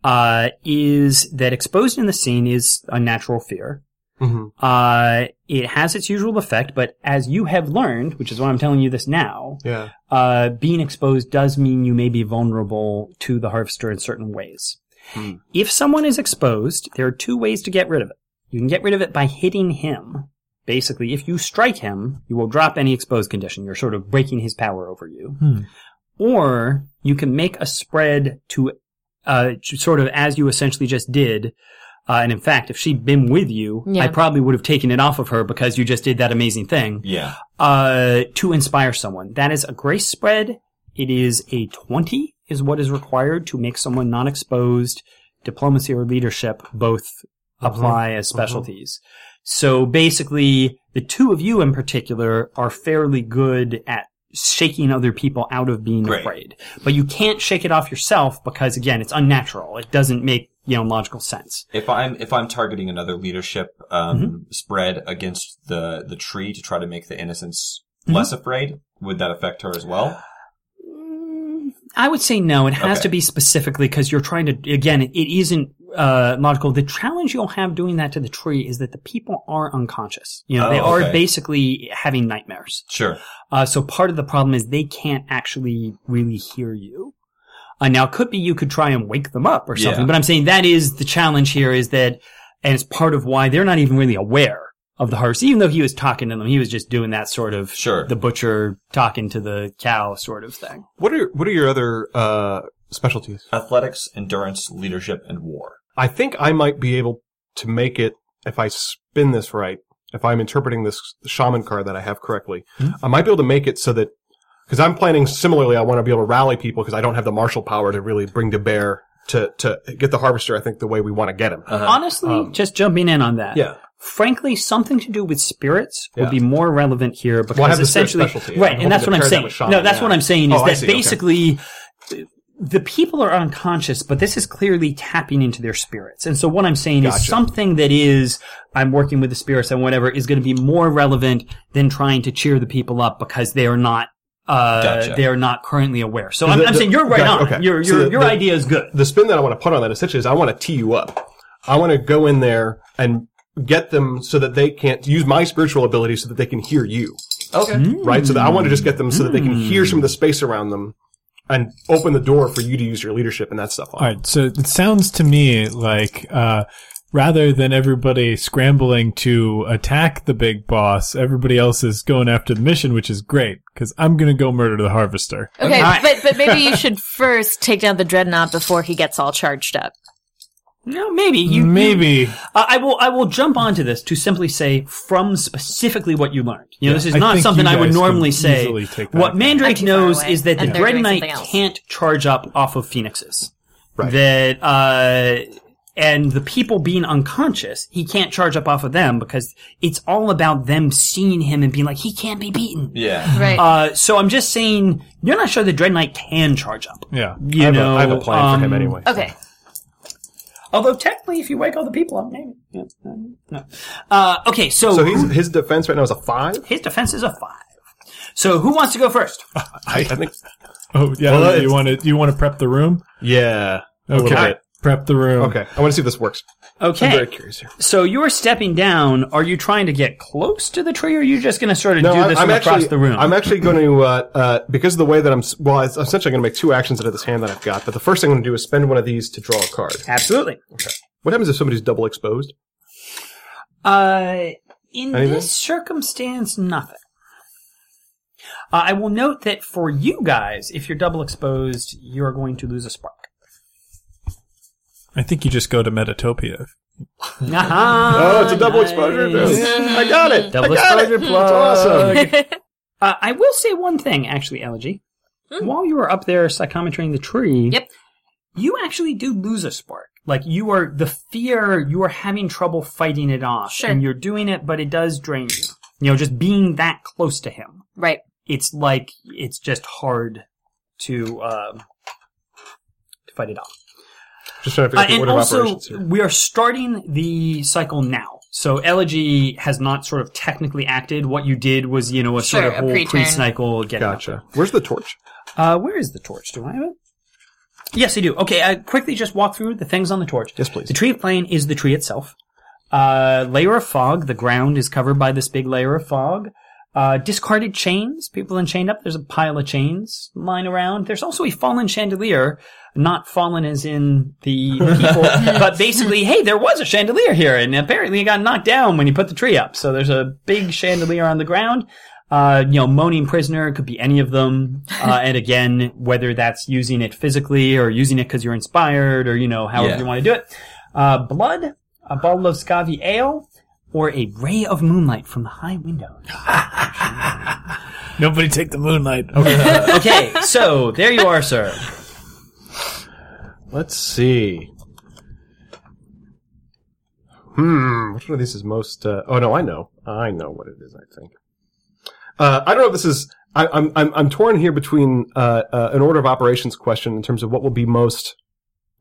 uh, is that exposed in the scene is a natural fear. hmm Uh, it has its usual effect, but as you have learned, which is why I'm telling you this now, Yeah. uh, being exposed does mean you may be vulnerable to the harvester in certain ways. Hmm. If someone is exposed, there are two ways to get rid of it. You can get rid of it by hitting him. Basically, if you strike him, you will drop any exposed condition. You're sort of breaking his power over you. Hmm. Or you can make a spread to, uh, sort of as you essentially just did. Uh, and in fact, if she'd been with you, Yeah. I probably would have taken it off of her because you just did that amazing thing Yeah. uh, to inspire someone. That is a grace spread. It is a 20 is what is required to make someone non-exposed. Diplomacy or leadership both apply as specialties. So basically, the two of you in particular are fairly good at shaking other people out of being Great. afraid. But you can't shake it off yourself because again, it's unnatural. It doesn't make, you know, logical sense. If I'm if I'm targeting another leadership um, Mm-hmm. spread against the the tree to try to make the innocents Mm-hmm. less afraid, would that affect her as well? I would say no. It has Okay. to be specifically because you're trying to. Again, it, it isn't uh, logical. The challenge you'll have doing that to the tree is that the people are unconscious. You know, Oh, they are okay. basically having nightmares. Sure. Uh, so part of the problem is they can't actually really hear you. Uh, now, it could be you could try and wake them up or something, Yeah. but I'm saying that is the challenge here is that, and it's part of why they're not even really aware of the harvest. Even though he was talking to them, he was just doing that sort of Sure. the butcher talking to the cow sort of thing. What are what are your other uh, specialties? Athletics, endurance, leadership, and war. I think I might be able to make it if I spin this right. If I'm interpreting this shaman card that I have correctly, hmm? I might be able to make it so that because I'm planning similarly. I want to be able to rally people because I don't have the martial power to really bring to bear to to get the harvester. I think the way we want to get him. Uh-huh. Honestly, um, just jumping in on that. Yeah. Frankly, something to do with spirits would be more relevant here because Well, I have the essentially, specialty. right, I'm and that's what I'm pair that saying. shaman, no, that's yeah. what I'm saying is Oh, that basically okay. The people are unconscious, but this is clearly tapping into their spirits. And so what I'm saying is something that is, I'm working with the spirits and whatever is going to be more relevant than trying to cheer the people up because they are not, uh, Gotcha. they are not currently aware. So I'm, The- I'm saying you're right gotcha, on. okay. Your, So your, the- your idea is good. the spin that I want to put on that essentially is I want to tee you up. I want to go in there and get them so that they can't use my spiritual ability so that they can hear you. Okay. Right? So that I want to just get them so that they can hear some of the space around them and open the door for you to use your leadership and that stuff on. All right, so it sounds to me like uh, rather than everybody scrambling to attack the big boss, everybody else is going after the mission, which is great because I'm going to go murder the harvester. Okay, Alright. but but maybe you should first take down the Dread Knight before he gets all charged up. No, maybe you you- Maybe Uh, I will. I will jump onto this to simply say from specifically what you learned. You know, Yeah, this is not think something I would normally say. easily take that What. Mandrake I'm too far knows away, is that the and they're Dread Knight can't charge up off of phoenixes. Right. That uh, and the people being unconscious, he can't charge up off of them because it's all about them seeing him and being like, he can't be beaten. Yeah. Right. Uh, so I'm just saying, you're not sure the Dread Knight can charge up. yeah. You I, have know, a, I have a plan for him um, anyway. okay. Although technically, if you wake all the people up, maybe. Yeah, no. Uh, okay, so, So he's, his defense right now is a five? his defense is a five. So who wants to go first? I, I think. Oh yeah. Well, you it's- want to you want to prep the room? Yeah. A Okay. Little bit. Prep the room. Okay. I want to see if this works. Okay. I'm Okay, very curious here. so you're stepping down. Are you trying to get close to the tree, or are you just going to sort of do I'm- this I'm from across actually, the room? I'm actually going to, uh, uh, because of the way that I'm, well, I'm essentially going to make two actions out of this hand that I've got. But the first thing I'm going to do is spend one of these to draw a card. Absolutely. What happens if somebody's double exposed? Uh, in Anything? this circumstance, nothing. Uh, I will note that for you guys, if you're double exposed, you are going to lose a spark. I think you just go to Metatopia. Aha, Oh, it's a double exposure. nice. I got it. Double I got exposure it. plug. That's awesome. Uh, I will say one thing, actually, Elegy. While you were up there psychometrying the tree, Yep. you actually do lose a spark. Like you are the fear, you are having trouble fighting it off, Sure. and you're doing it, but it does drain you. You know, just being that close to him, Right. it's like it's just hard to um, to fight it off. Just trying to figure Uh, out the and order of also, operations here. we are starting the cycle now. So Elegy has not sort of technically acted. What you did was, you know, a Sure, sort a of whole pre-turn. pre-cycle getting up Gotcha. Where's the torch? Uh, where is the torch? Do I have it? Yes, I do. Okay, I quickly just walk through the things on the torch. Yes, please. The tree plane is the tree itself. Uh, layer of fog. The ground is covered by this big layer of fog. Uh, discarded chains. People in chained up. There's a pile of chains lying around. There's also a fallen chandelier. Not fallen as in the people, but basically, hey, there was a chandelier here, and apparently it got knocked down when you put the tree up. So there's a big chandelier on the ground. Uh, you know, moaning prisoner could be any of them. Uh, and again, whether that's using it physically or using it because you're inspired or, you know, however Yeah. you want to do it. Uh, blood, a bottle of Scavi ale, or a ray of moonlight from the high window. Nobody take the moonlight. Okay, okay, so there you are, sir. Let's see. Hmm, which one of these is most? Uh, oh no, I know. I know what it is. I think. Uh, I don't know if this is. I, I'm I'm I'm torn here between uh, uh, an order of operations question in terms of what will be most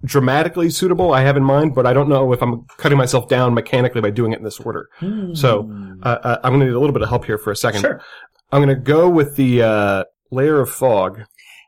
dramatically suitable. I have in mind, but I don't know if I'm cutting myself down mechanically by doing it in this order. So uh, uh, I'm going to need a little bit of help here for a second. Sure. I'm going to go with the uh, layer of fog.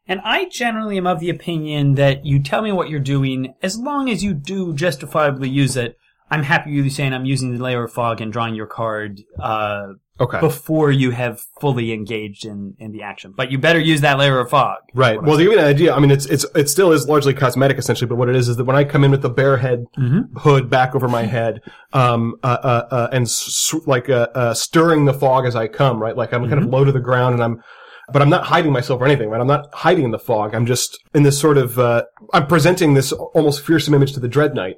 And I generally am of the opinion that you tell me what you're doing, as long as you do justifiably use it. I'm happy with you saying I'm using the layer of fog and drawing your card uh, Okay. before you have fully engaged in, in the action. But you better use that layer of fog. Right. Well, to give you an idea, I mean, it's it's it still is largely cosmetic essentially, but what it is is that when I come in with the bare head Mm-hmm. hood back over my head, um, uh, uh, uh and s- like uh, uh, stirring the fog as I come, right? Like I'm kind Mm-hmm. of low to the ground, and I'm, but I'm not hiding myself or anything, right? I'm not hiding in the fog. I'm just in this sort of, uh, I'm presenting this almost fearsome image to the Dread Knight,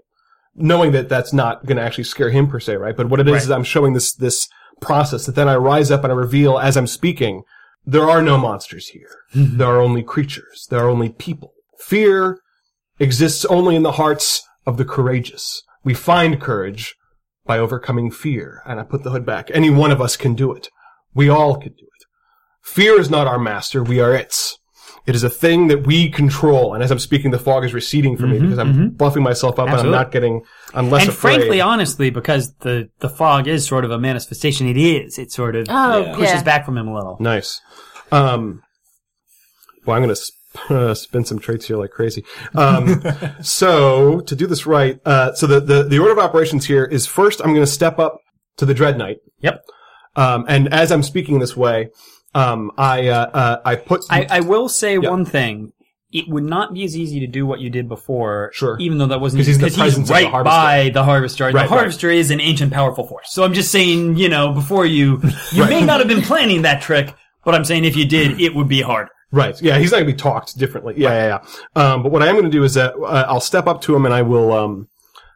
knowing that that's not going to actually scare him per se, right? But what it is Right. is I'm showing this this process that then I rise up and I reveal as I'm speaking. There are no monsters here. Mm-hmm. there are only creatures. There are only people. Fear exists only in the hearts of the courageous. We find courage by overcoming fear. And I put the hood back. Any one of us can do it. We all can do it. Fear is not our master. We are its. It is a thing that we control. And as I'm speaking, the fog is receding from me because I'm buffing myself up Mm-hmm, Absolutely. and I'm not getting, I'm less and afraid. frankly, honestly, because the, the fog is sort of a manifestation, it is. It sort of Oh, Yeah. pushes yeah. back from him a little. Nice. Um, well, I'm going to sp- uh, spin some traits here like crazy. Um, so to do this right, uh, so the, the, the order of operations here is first I'm going to step up to the Dread Knight. Yep. Um, and as I'm speaking this way, um, I, uh, uh, I put, I, I will say Yeah. one thing. It would not be as easy to do what you did before. Sure. Even though that wasn't 'Cause he's because of the right harvester. by the harvester. Right, the right. harvester is an ancient, powerful force. So I'm just saying, you know, before you, you may not have been planning that trick, but I'm saying if you did, it would be harder. Right. Yeah, he's not going to be talked differently. Yeah, yeah, yeah. Um, but what I am going to do is that uh, I'll step up to him and I will um,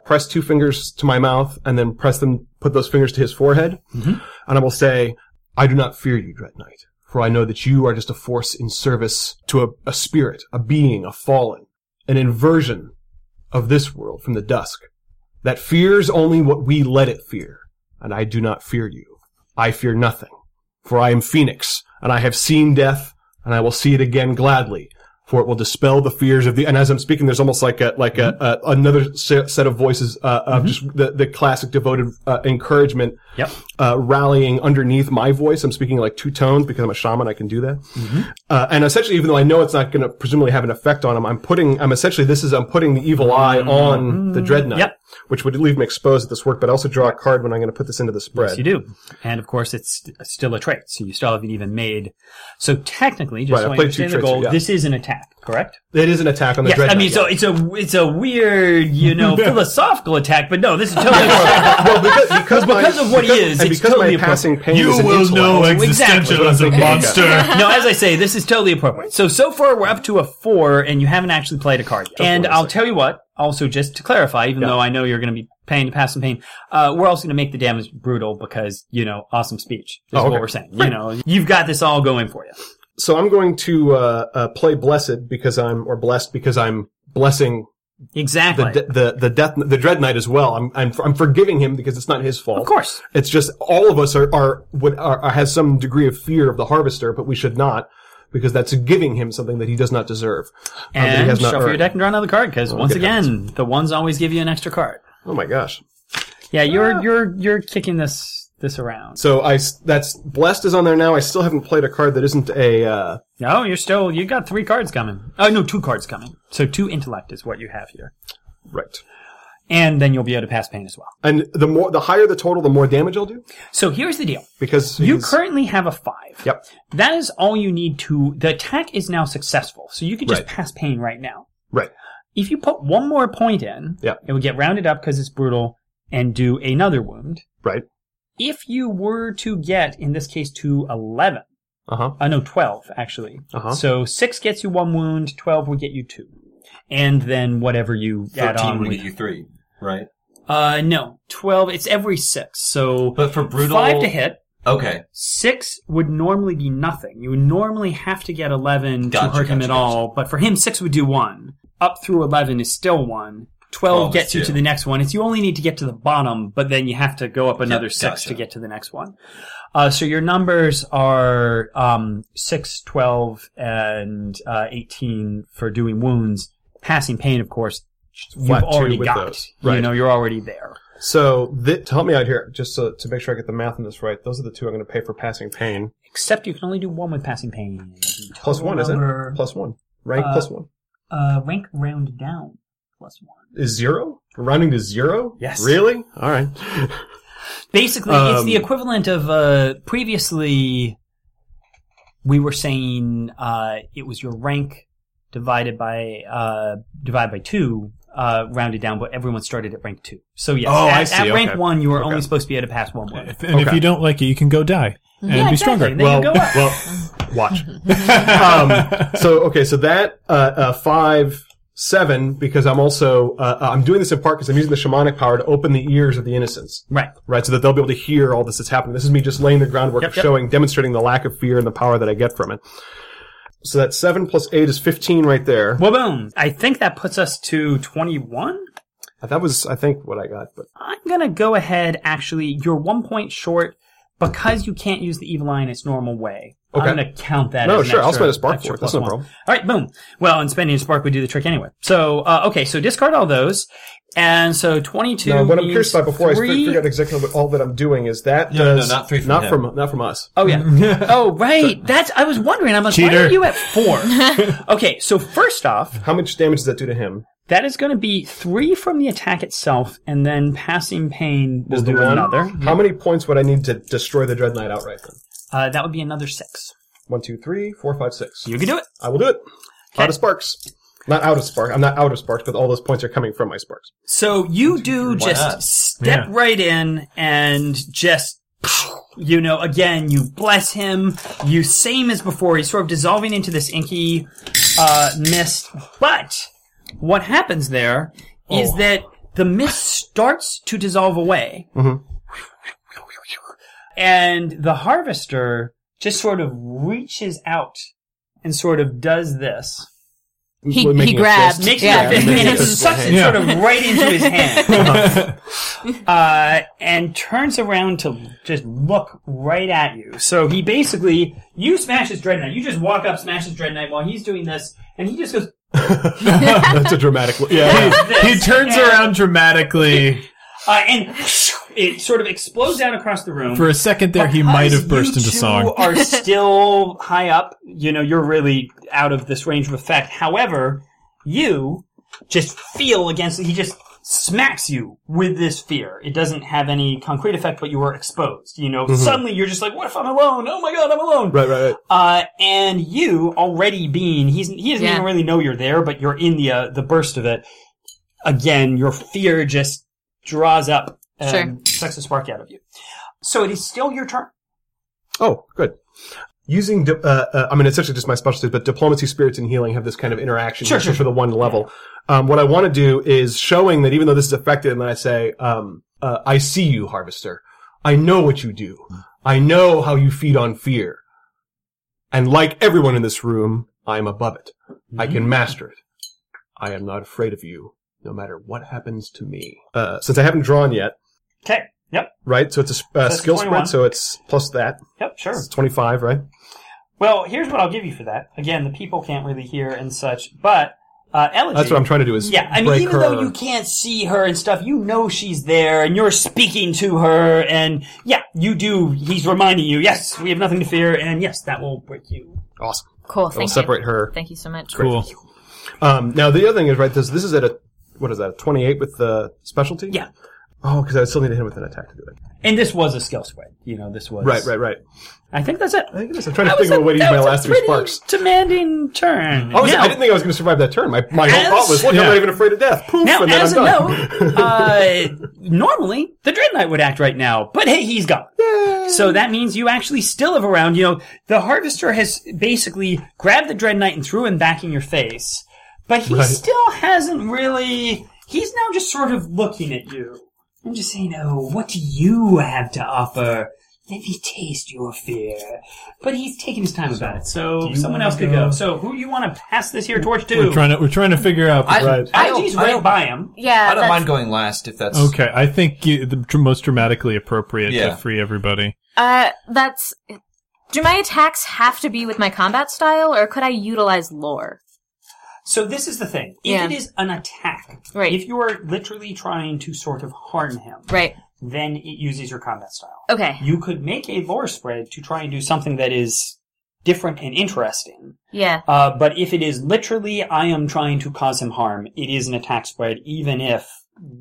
press two fingers to my mouth and then press them, put those fingers to his forehead, and I will say, "I do not fear you, Dread Knight, for I know that you are just a force in service to a, a spirit, a being, a fallen, an inversion of this world from the dusk that fears only what we let it fear, and I do not fear you. I fear nothing." For I am Phoenix, and I have seen death, and I will see it again gladly. For it will dispel the fears of the. And as I'm speaking, there's almost like a like a, a another set of voices uh, of just the the classic devoted uh, encouragement, Yep. uh, rallying underneath my voice. I'm speaking like two tones because I'm a shaman. I can do that. Uh, and essentially, even though I know it's not going to presumably have an effect on him, I'm putting. I'm essentially this is I'm putting the evil eye on the Dread Knight. Yep. Which would leave me exposed at this work. But I also draw a card when I'm going to put this into the spread. Yes, you do. And of course, it's still a trait, so you still haven't even made. So technically, just Right, so I understand the goal, yeah. this is an attack, correct? It is an attack on the Yes, dread I mean, knight. so it's a it's a weird, you know, philosophical attack, but no, this is totally well, because, because, my- because of what he is, and it's because totally my passing pain You is an will know intellect. Exactly. existentialism, monster. no, as I say, this is totally appropriate. So so far we're up to a four, and you haven't actually played a card. Yet. And I'll tell you what. Also, just to clarify, even Yeah. though I know you're going to be paying to pass some pain, uh, we're also going to make the damage brutal because you know, awesome speech is Oh, okay. what we're saying. You know, you've got this all going for you. So I'm going to uh, uh, play blessed because I'm or blessed because I'm blessing Exactly. the de- the the death the dread knight as well. I'm I'm I'm forgiving him because it's not his fault. of course. It's just all of us are are would are, are has some degree of fear of the harvester, but we should not because that's giving him something that he does not deserve. um, he And has not shuffle your deck and draw another card because once again, the ones always give you an extra card. Oh my gosh. Yeah, you're you're you're kicking this this around. So I that's blessed is on there now. I still haven't played a card that isn't a. Uh, No, you're still you got three cards coming. Oh no, two cards coming. So two intellect is what you have here, right. and then you'll be able to pass pain as well. And the more, the higher the total, the more damage I'll do So here's the deal: because you currently have a five. Yep. That is all you need to. The attack is now successful, so you could just Right. pass pain right now. Right. If you put one more point in, Yep. it would get rounded up because it's brutal, and do another wound. Right. If you were to get, in this case, to eleven, Uh huh. Uh, no, 12, actually. Uh-huh. So 6 gets you one wound, 12 would get you two. And then whatever you add on. would get you three, right? uh, no. 12, it's every 6. So But for brutal, 5 to hit, Okay, 6 would normally be nothing. You would normally have to get 11 Gotcha, to hurt him gotcha, at all. But for him, 6 would do 1. Up through 11 is still 1. 12 12 gets you two. to the next one. It's you only need to get to the bottom, but then you have to go up another Yep, 6 gotcha. to get to the next one. Uh, so your numbers are um, 6, 12, and uh, 18 for doing wounds. Passing pain, of course, you've Flat already got. those. You Right. know, you're already there. So th- to help me out here, just so, to make sure I get the math on this right, those are the two I'm going to pay for passing pain. Except you can only do one with passing pain. Plus one, is it? Plus one. Rank Uh, plus one. Uh, rank round down. Plus one. Is zero? We're rounding to zero? Yes. Really? All right. Basically, it's Um, the equivalent of uh, previously. We were saying uh, it was your rank divided by uh, divided by two, uh, rounded down, but everyone started at rank two. So yes, Oh, at, I see, at rank okay. one, you were Okay. only supposed to be able to pass one one. And if you don't like it, you can go die and Yeah, be exactly. stronger. Then you well, watch. um, so okay, so that uh, uh, five seven because I'm also uh, uh, I'm doing this in part because I'm using the shamanic power to open the ears of the innocents, Right. right? So that they'll be able to hear all this that's happening. This is me just laying the groundwork Yep, of yep. showing, demonstrating the lack of fear and the power that I get from it. So that seven plus eight is fifteen right there. Well, boom. I think that puts us to twenty-one. That was, I think, what I got. But I'm gonna go ahead. Actually, you're one point short because you can't use the evil eye in its normal way. Okay. I'm gonna count that. No, as an sure, I'll extra- spend a spark for it. That's no one. problem. All right, boom. Well, and spending a spark would do the trick anyway. So, uh, okay, so discard all those, and so 22. now, what I'm curious about before I three- figure out exactly what all that I'm doing is that No, no, does not three from not him. from not from us. Oh yeah. oh right. That's. I was wondering. I'm like, why are you at four? okay, so first off, How much damage does that do to him? That is going to be three from the attack itself, and then passing pain will Is the do one? another. How many points would I need to destroy the Dread Knight outright then? Uh, that would be another six. One, two, three, four, five, six. You can do it. I will do it. Out of sparks. Not out of spark. I'm not out of sparks, but all those points are coming from my sparks. So you do just not? step Yeah. right in and just, you know, again, you bless him. You same as before. He's sort of dissolving into this inky uh, mist. But what happens there is Oh. that the mist starts to dissolve away, Mhm. and the harvester just sort of reaches out and sort of does this. He, Making he a grabbed. fist. Makes yeah. it, and it sucks it my sort of right into his hand. uh, and turns around to just look right at you. So he basically, you smash his Dread Knight. You just walk up, smash his Dread Knight while he's doing this, and he just goes, That's a dramatic. Yeah. he turns And- around dramatically. uh, and it sort of explodes out across the room. For a second there, he might have burst you into two song. are still high up. You know, you're really out of this range of effect. However, you just feel against. He just smacks you with this fear. It doesn't have any concrete effect, but you are exposed. You know, suddenly you're just like, "What if I'm alone? Oh my god, I'm alone!" Right, right, right. Uh, and you already being he's he doesn't Yeah. even really know you're there, but you're in the uh, the burst of it. Again, your fear just draws up and sucks the spark out of you. So it is still your turn. Oh, good. Using, di- uh, uh, I mean, it's actually just my specialty, but diplomacy, spirits, and healing have this kind of interaction Sure, sure, for the one level. Um, what I want to do is showing that even though this is effective, and then I say, um, uh, I see you, Harvester. I know what you do. I know how you feed on fear. And like everyone in this room, I am above it. I Mm-hmm. can master it. I am not afraid of you, no matter what happens to me. Uh, since I haven't drawn yet, Okay. Yep. right? So it's a uh, That's skill 21. spread, so it's plus that. Yep. Sure. It's 25, right? Well, here's what I'll give you for that. Again, the people can't really hear and such, but uh, Elegy. That's what I'm trying to do is Yeah, I mean, break even her. though you can't see her and stuff, you know she's there, and you're speaking to her, and yeah, you do. He's reminding you, yes, we have nothing to fear, and yes, that will break you. awesome. Cool. I'll Thank separate you. her. Thank you so much. Cool. Um, now the other thing is right. This this is at a what is that? A 28 with the specialty. Yeah. Oh, because I still need to hit him with an attack to do it. And this was a skill spread. You know, this was Right, right, right. I think that's it. I think it is. I'm trying to That think was of a way to use my last three sparks. Demanding turn. I, Now- I didn't think I was going to survive that turn. My, my whole thought was, look, yeah. I'm not even afraid of death. Poof, Now, and then as I'm a done. note, uh, normally the Dread Knight would act right now, but hey, he's gone. So that means you actually still have around. You know, the Harvester has basically grabbed the Dread Knight and threw him back in your face, but he Right. still hasn't really. He's now just sort of looking at you and just saying, "Oh, what do you have to offer?" Let me taste your fear. But he's taking his time about it, so someone wanna else could go- go. So who do you want to pass this here torch to? We're trying to we're trying to figure out. I, Right. I don't, Algie's I right don't, by him. Yeah. I don't that's- mind going last if that's okay, I think you, the dr- most dramatically appropriate Yeah. to free everybody. Uh, that's. Do my attacks have to be with my combat style, or could I utilize lore? So this is the thing. If Yeah. it is an attack, Right. if you are literally trying to sort of harm him, Right. then it uses your combat style. Okay. You could make a lore spread to try and do something that is different and interesting. Yeah. Uh, but if it is literally, I am trying to cause him harm, it is an attack spread, even if,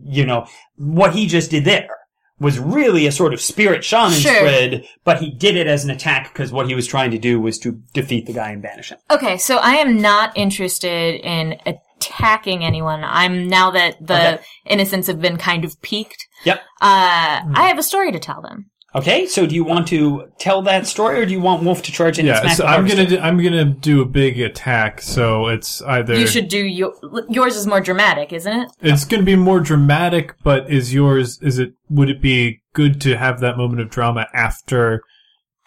you know, what he just did there was really a sort of spirit shaman Sure. spread, but he did it as an attack because what he was trying to do was to defeat the guy and banish him. Okay, so I am not interested in attacking anyone. I'm now that the Okay. innocents have been kind of peaked. Yep. Uh, I have a story to tell them. Okay, so do you want to tell that story, or do you want Wolf to charge in and Yeah, smack so I'm gonna do, I'm gonna do a big attack. So it's either You should do your yours is more dramatic, isn't it? it's gonna be more dramatic, but is yours is it would it be good to have that moment of drama after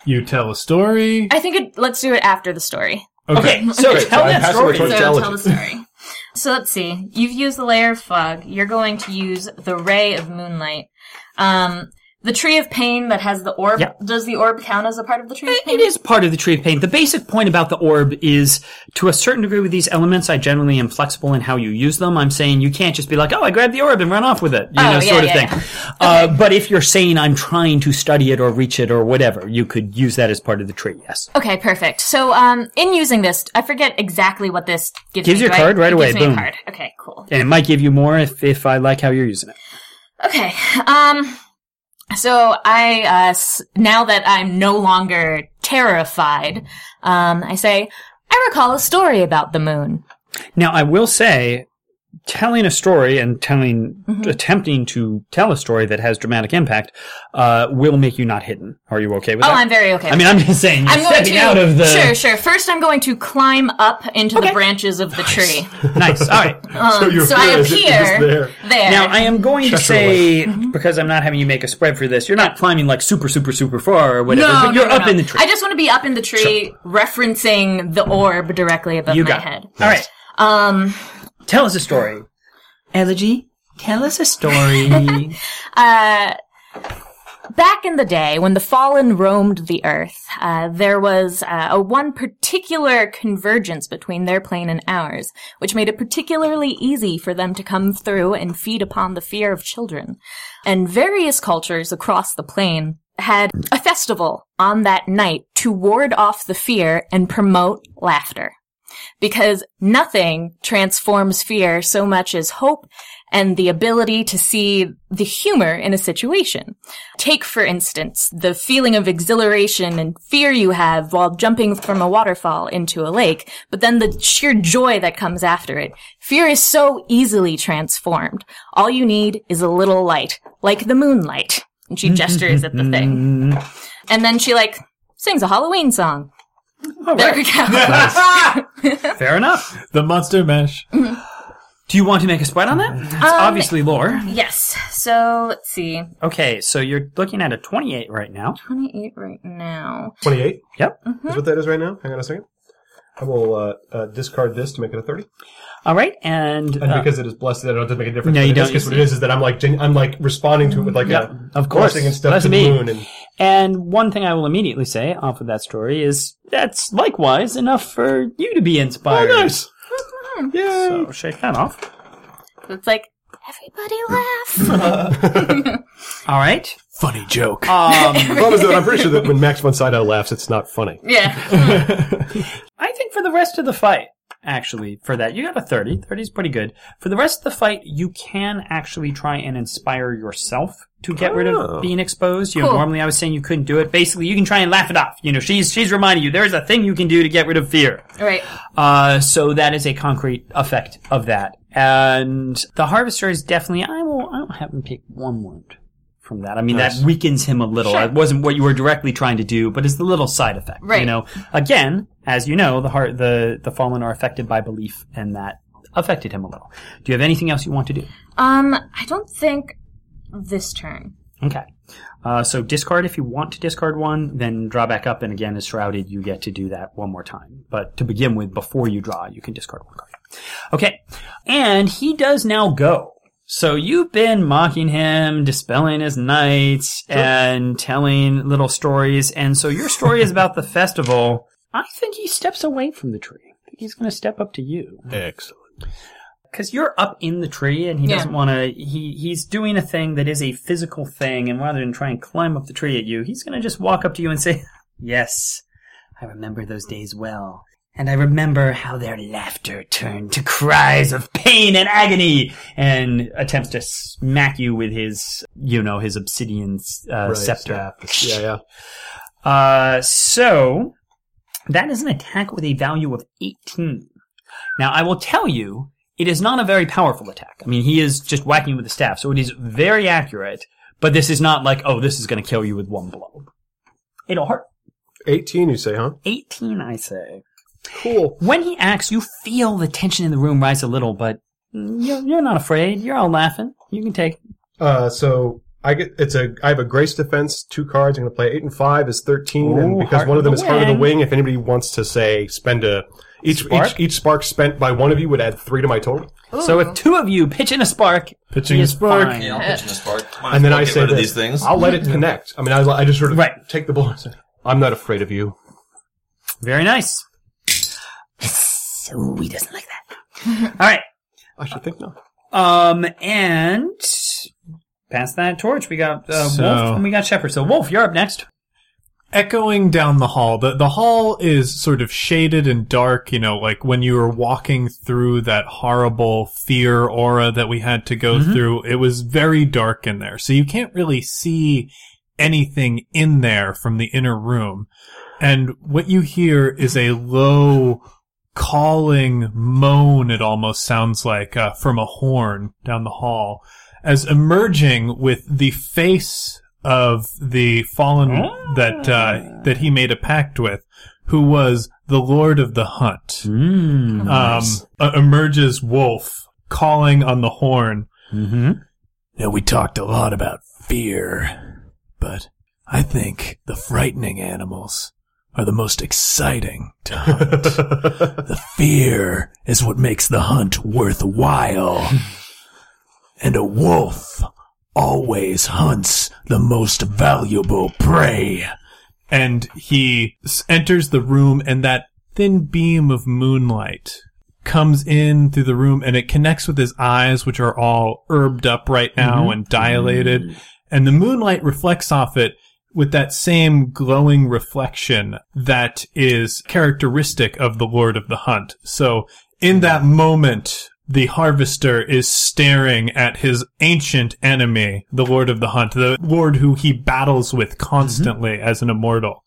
you tell a story? I think it, let's do it after the story. Okay, so Great, tell so that story. the So tell the story. so let's see. You've used the layer of fog. You're going to use the ray of moonlight. Um, the tree of pain that has the orb. Yep. Does the orb count as a part of the tree of pain? It is part of the tree of pain. The basic point about the orb is, to a certain degree with these elements, I generally am flexible in how you use them. I'm saying you can't just be like, oh, I grabbed the orb and run off with it, you Oh, know, yeah, sort of yeah, thing. Uh, but if you're saying I'm trying to study it or reach it or whatever, you could use that as part of the tree, yes. Okay, perfect. So, um, in using this, I forget exactly what this gives Gives me. you a do I- card right it away, boom. a card. Okay, cool. And it might give you more if, if I like how you're using it. Okay. Um. So I, uh, now that I'm no longer terrified, um, I say, I recall a story about the moon. Now, I will say, telling a story and telling, Mm-hmm. attempting to tell a story that has dramatic impact, uh, will make you not hidden. Are you okay with Oh, that? I'm very okay. I mean, I'm just saying, you're I'm going stepping to out of the. sure, sure. First, I'm going to climb up into Okay. the branches of the tree. Nice. All right. so so I fear is that you're appear there. there. Now, I am going to say, Mm-hmm. because I'm not having you make a spread for this, you're not climbing like super, super, super far or whatever, no, but you're no, no, up no. in the tree. I just want to be up in the tree, referencing the orb directly above you my head. it. All right. Um, Tell us a story. Elegy, tell us a story. Uh, back in the day when the fallen roamed the earth, uh, there was uh, a one particular convergence between their plane and ours, which made it particularly easy for them to come through and feed upon the fear of children. And various cultures across the plane had a festival on that night to ward off the fear and promote laughter. Because nothing transforms fear so much as hope and the ability to see the humor in a situation. Take, for instance, the feeling of exhilaration and fear you have while jumping from a waterfall into a lake, but then the sheer joy that comes after it. Fear is so easily transformed. All you need is a little light, like the moonlight. And she gestures at the thing. And then she like sings a Halloween song. There we go. Fair enough. The monster mash. Do you want to make a spread on that? It's Um, obviously lore. yes. So let's see. Okay, so you're looking at a 28 right now. 28 right now. 28 Yep. is what that is right now. Hang on a second. I will uh, uh, discard this to make it a thirty. All right, and, And uh, because it is blessed, I don't have to make a difference. No, But you don't. case, what it is is that I'm like gen- I'm like responding to it with like Yeah, a of course. blessing and stuff Bless to the moon, and and one thing I will immediately say off of that story is that's likewise enough for you to be inspired. oh, nice. Yay! So shake that off. It's like everybody laugh. All right. Funny joke. Um, The problem is that I'm pretty sure that when Max von Sydow laughs, it's not funny. yeah. I think for the rest of the fight, actually, for that, you got a 30. 30 is pretty good. For the rest of the fight, you can actually try and inspire yourself to get rid Oh. of being exposed. You know, normally I was saying you couldn't do it. Basically, you can try and laugh it off. You know, she's, she's reminding you there's a thing you can do to get rid of fear. right. Uh, so that is a concrete effect of that. And the harvester is definitely, I will, I will have him take one wound from that. I mean, Nice. that weakens him a little. Sure. It wasn't what you were directly trying to do, but it's the little side effect. Right. You know, again, as you know, the heart, the, the fallen are affected by belief and that affected him a little. Do you have anything else you want to do? Um, I don't think this turn. Okay. Uh, so discard if you want to discard one, then draw back up, and again, as shrouded, you get to do that one more time. But to begin with, before you draw, you can discard one card. Okay. And he does now go. So you've been mocking him, dispelling his nights, and telling little stories, and so your story is about the festival. I think he steps away from the tree. I think he's going to step up to you Excellent. because you're up in the tree and he Yeah. doesn't want to he he's doing a thing that is a physical thing and rather than try and climb up the tree at you he's going to just walk up to you and say yes i remember those days well and i remember how their laughter turned to cries of pain and agony and attempts to smack you with his you know his obsidian uh, Right, scepter staff. Yeah, yeah. uh, so that is an attack with a value of 18. Now, I will tell you, it is not a very powerful attack. I mean, he is just whacking with the staff, so it is very accurate, but this is not like, oh, this is going to kill you with one blow. It'll hurt. 18, you say, huh? 18, I say. Cool. When he acts, you feel the tension in the room rise a little, but you're, you're not afraid. You're all laughing. You can take Uh, so I get it's a I have a grace defense, two cards. I'm going to play eight and five is thirteen, and because one of of them the is heart of the Wing. wing. If anybody wants to say spend a each Spark? each each spark spent by one of you would add three to my total. So if two of you pitch in a spark, Pitching he a spark. fine. Yeah, I'll pitch in a spark. Might And then I get say this, these things. I'll let it connect. I mean, I, I just sort of Right. take the bullet. and say, I'm not afraid of you. Very nice. So he doesn't like that. All right. I should think not. Um, and past that torch, we got uh, So- Wolf and we got Shepherd. So Wolf, you're up next. echoing down the hall. The the hall is sort of shaded and dark, you know, like when you were walking through that horrible fear aura that we had to go through. It was very dark in there. So you can't really see anything in there from the inner room. And what you hear is a low calling moan it almost sounds like uh, from a horn down the hall as emerging with the face of the fallen that uh, that he made a pact with who was the lord of the hunt. Mm. um uh, emerges wolf calling on the horn. Mm-hmm. now we talked a lot about fear but i think the frightening animals are the most exciting to hunt. The fear is what makes the hunt worthwhile and a wolf always hunts the most valuable prey. And he enters the room and that thin beam of moonlight comes in through the room and it connects with his eyes, which are all herbed up right now mm-hmm. and dilated. And the moonlight reflects off it with that same glowing reflection that is characteristic of the Lord of the Hunt. So in that moment, the harvester is staring at his ancient enemy, the Lord of the Hunt, the Lord who he battles with constantly as an immortal.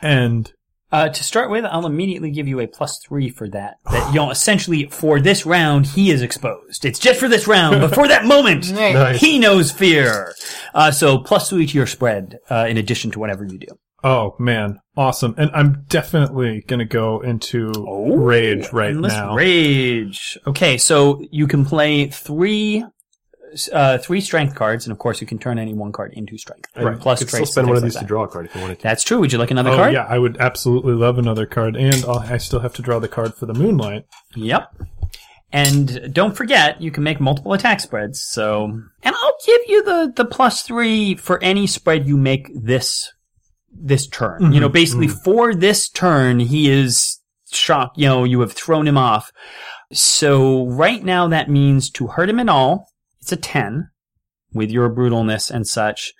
And Uh, to start with, I'll immediately give you a plus three for that. That you know, essentially for this round, he is exposed. It's just for this round, but for that moment, Nice. he knows fear. Uh, so plus three to your spread, uh, in addition to whatever you do. Oh man, awesome. And I'm definitely gonna go into rage right now. Rage. Okay, so you can play three uh, three strength cards, and of course you can turn any one card into strength. And Plus you could still spend one of these like to draw a card if you wanted to. That's true. Would you like another Oh card? yeah, I would absolutely love another card, and I'll, I still have to draw the card for the moonlight. Yep. And don't forget, you can make multiple attack spreads. So, and I'll give you the the plus three for any spread you make this this turn. You know, basically for this turn, he is shocked. You know, you have thrown him off. So right now, that means to hurt him at all, it's a ten with your brutalness and such,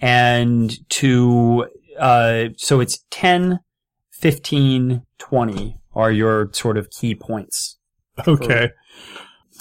and to uh, so it's 10, 15, 20 are your sort of key points. Okay.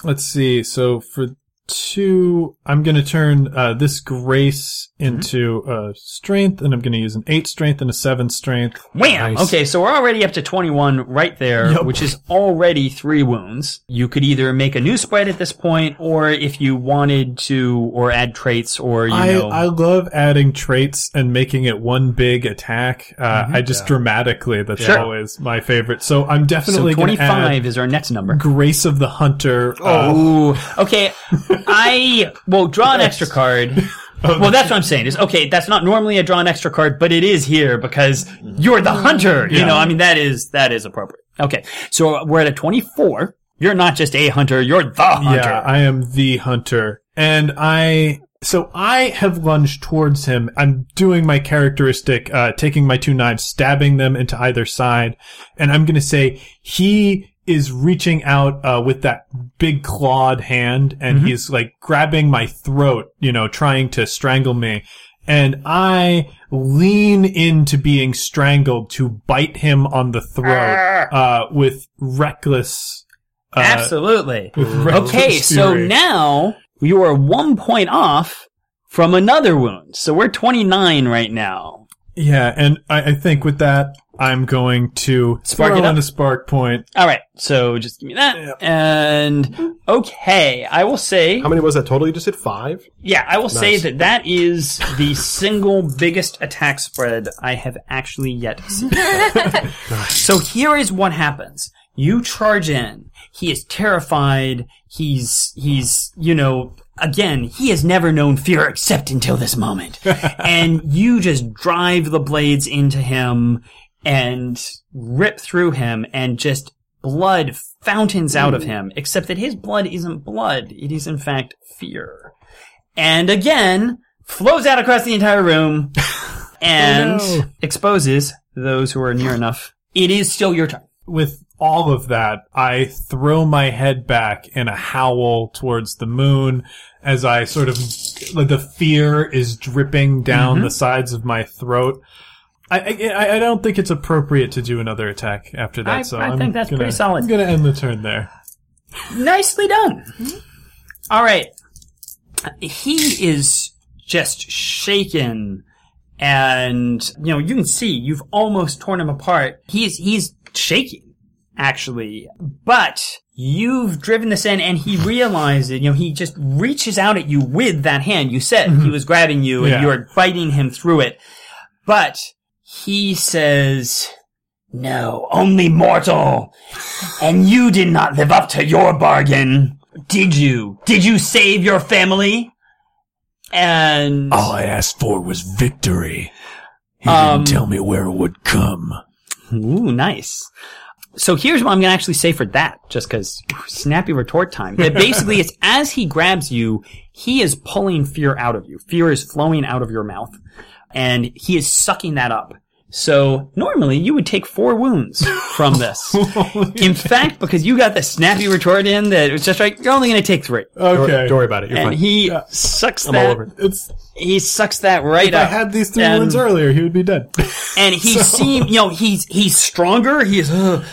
Let's see. So for two, I'm going to turn uh, this grace into uh, strength, and I'm going to use an eight strength and a seven strength. Wham! Nice. Okay, so we're already up to 21 right there, Yep. which is already three wounds. You could either make a new spread at this point, or if you wanted to, or add traits, or, you I, know. I love adding traits and making it one big attack. Uh, I just dramatically, that's Sure. always my favorite. So I'm definitely going to 25 is our next number. Grace of the Hunter. uh, Okay. I will draw an extra card. Well, that's what I'm saying. Is okay. That's not normally a draw an extra card, but it is here because you're the hunter. You know, I mean that is that is appropriate. Okay, so we're at a 24. You're not just a hunter. You're the hunter. Yeah, I am the hunter. And I, so I have lunged towards him. I'm doing my characteristic, uh, taking my two knives, stabbing them into either side. And I'm going to say he is reaching out, uh, with that big clawed hand and he's like grabbing my throat, you know, trying to strangle me. And I lean into being strangled to bite him on the throat, uh, with reckless, uh, Absolutely. with reckless Okay, so now you are one point off from another wound. So we're 29 right now. Yeah, and I, I think with that, I'm going to Spark throw it on in a spark point. All right, so just give me that. And okay, I will say How many was that total? You just hit five? Yeah, I will say that that is the single biggest attack spread I have actually yet seen. so here is what happens. You charge in. He is terrified. He's, he's, you know, again, he has never known fear except until this moment. and you just drive the blades into him and rip through him and just blood fountains out of him, except that his blood isn't blood. It is in fact fear and again flows out across the entire room and Oh, no. exposes those who are near enough. It is still your turn. With all of that, I throw my head back in a howl towards the moon as I sort of, like the fear is dripping down Mm-hmm. the sides of my throat. I, I, I don't think it's appropriate to do another attack after that, I- so I I'm think that's gonna, pretty solid. I'm gonna end the turn there. Nicely done. Mm-hmm. All right. He is just shaken and you know, you can see you've almost torn him apart. He's he's shaking actually. But you've driven this in and he realizes, you know, he just reaches out at you with that hand. You said mm-hmm. he was grabbing you and Yeah. you're biting him through it. But he says, no, only mortal. And you did not live up to your bargain. Did you? Did you save your family? And All I asked for was victory. He Um, didn't tell me where it would come. Ooh, nice. So here's what I'm gonna actually say for that, just cause snappy retort time. That basically it's as he grabs you, he is pulling fear out of you. Fear is flowing out of your mouth. And he is sucking that up. So normally you would take four wounds from this. in fact, because you got the snappy retort in that it was just like, you're only gonna take three. Don't, Okay. don't worry about it. You're And fine. he sucks I'm all that, over it. It's, he sucks that right if I had these three And- wounds earlier, he would be dead. and he seemed, you know, he's he's stronger. He's, uh,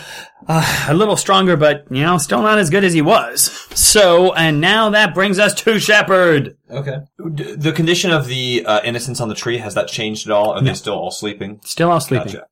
uh, a little stronger, but you know, still not as good as he was. So, and now that brings us to Shepard. Okay. D- The condition of the uh, innocents on the tree has that changed at all? Are they still all sleeping? Still all sleeping. Gotcha.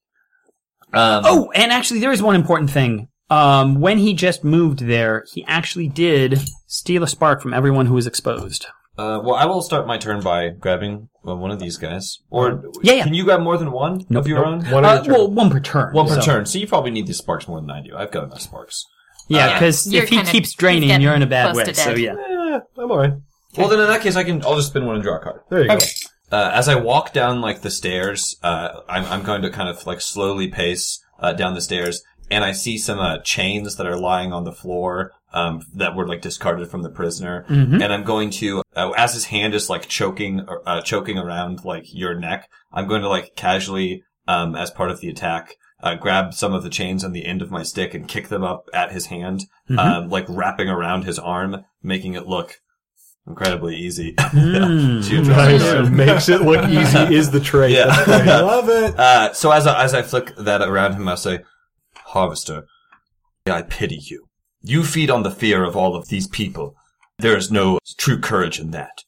Um, Oh, and actually, there is one important thing. Um, when he just moved there, he actually did steal a spark from everyone who was exposed. Uh, well, I will start my turn by grabbing uh, one of these guys. Or Yeah, yeah. can you grab more than one Nope, of your nope. own? One Uh, at a turn. well, one per turn. One per so- turn. So you probably need these sparks more than I do. I've got enough sparks. Yeah, Yeah. because You're if he keeps draining, you're in a bad way. So dead. yeah. Eh, I'm alright. Well, then in that case, I can. I'll just spin one and draw a card. There you Okay. Uh, as I walk down like the stairs, uh, I'm, I'm going to kind of like slowly pace uh, down the stairs, and I see some uh, chains that are lying on the floor um, that were like discarded from the prisoner, and I'm going to, uh, as his hand is like choking, uh, choking around like your neck, I'm going to like casually, um, as part of the attack. Uh, grab some of the chains on the end of my stick and kick them up at his hand, um, like wrapping around his arm, making it look incredibly easy. To go. address Nice. Makes it look easy is the trait. Yeah. I love it. Uh, so as I, as I flick that around him, I say, Harvester, I pity you. You feed on the fear of all of these people. There is no true courage in that.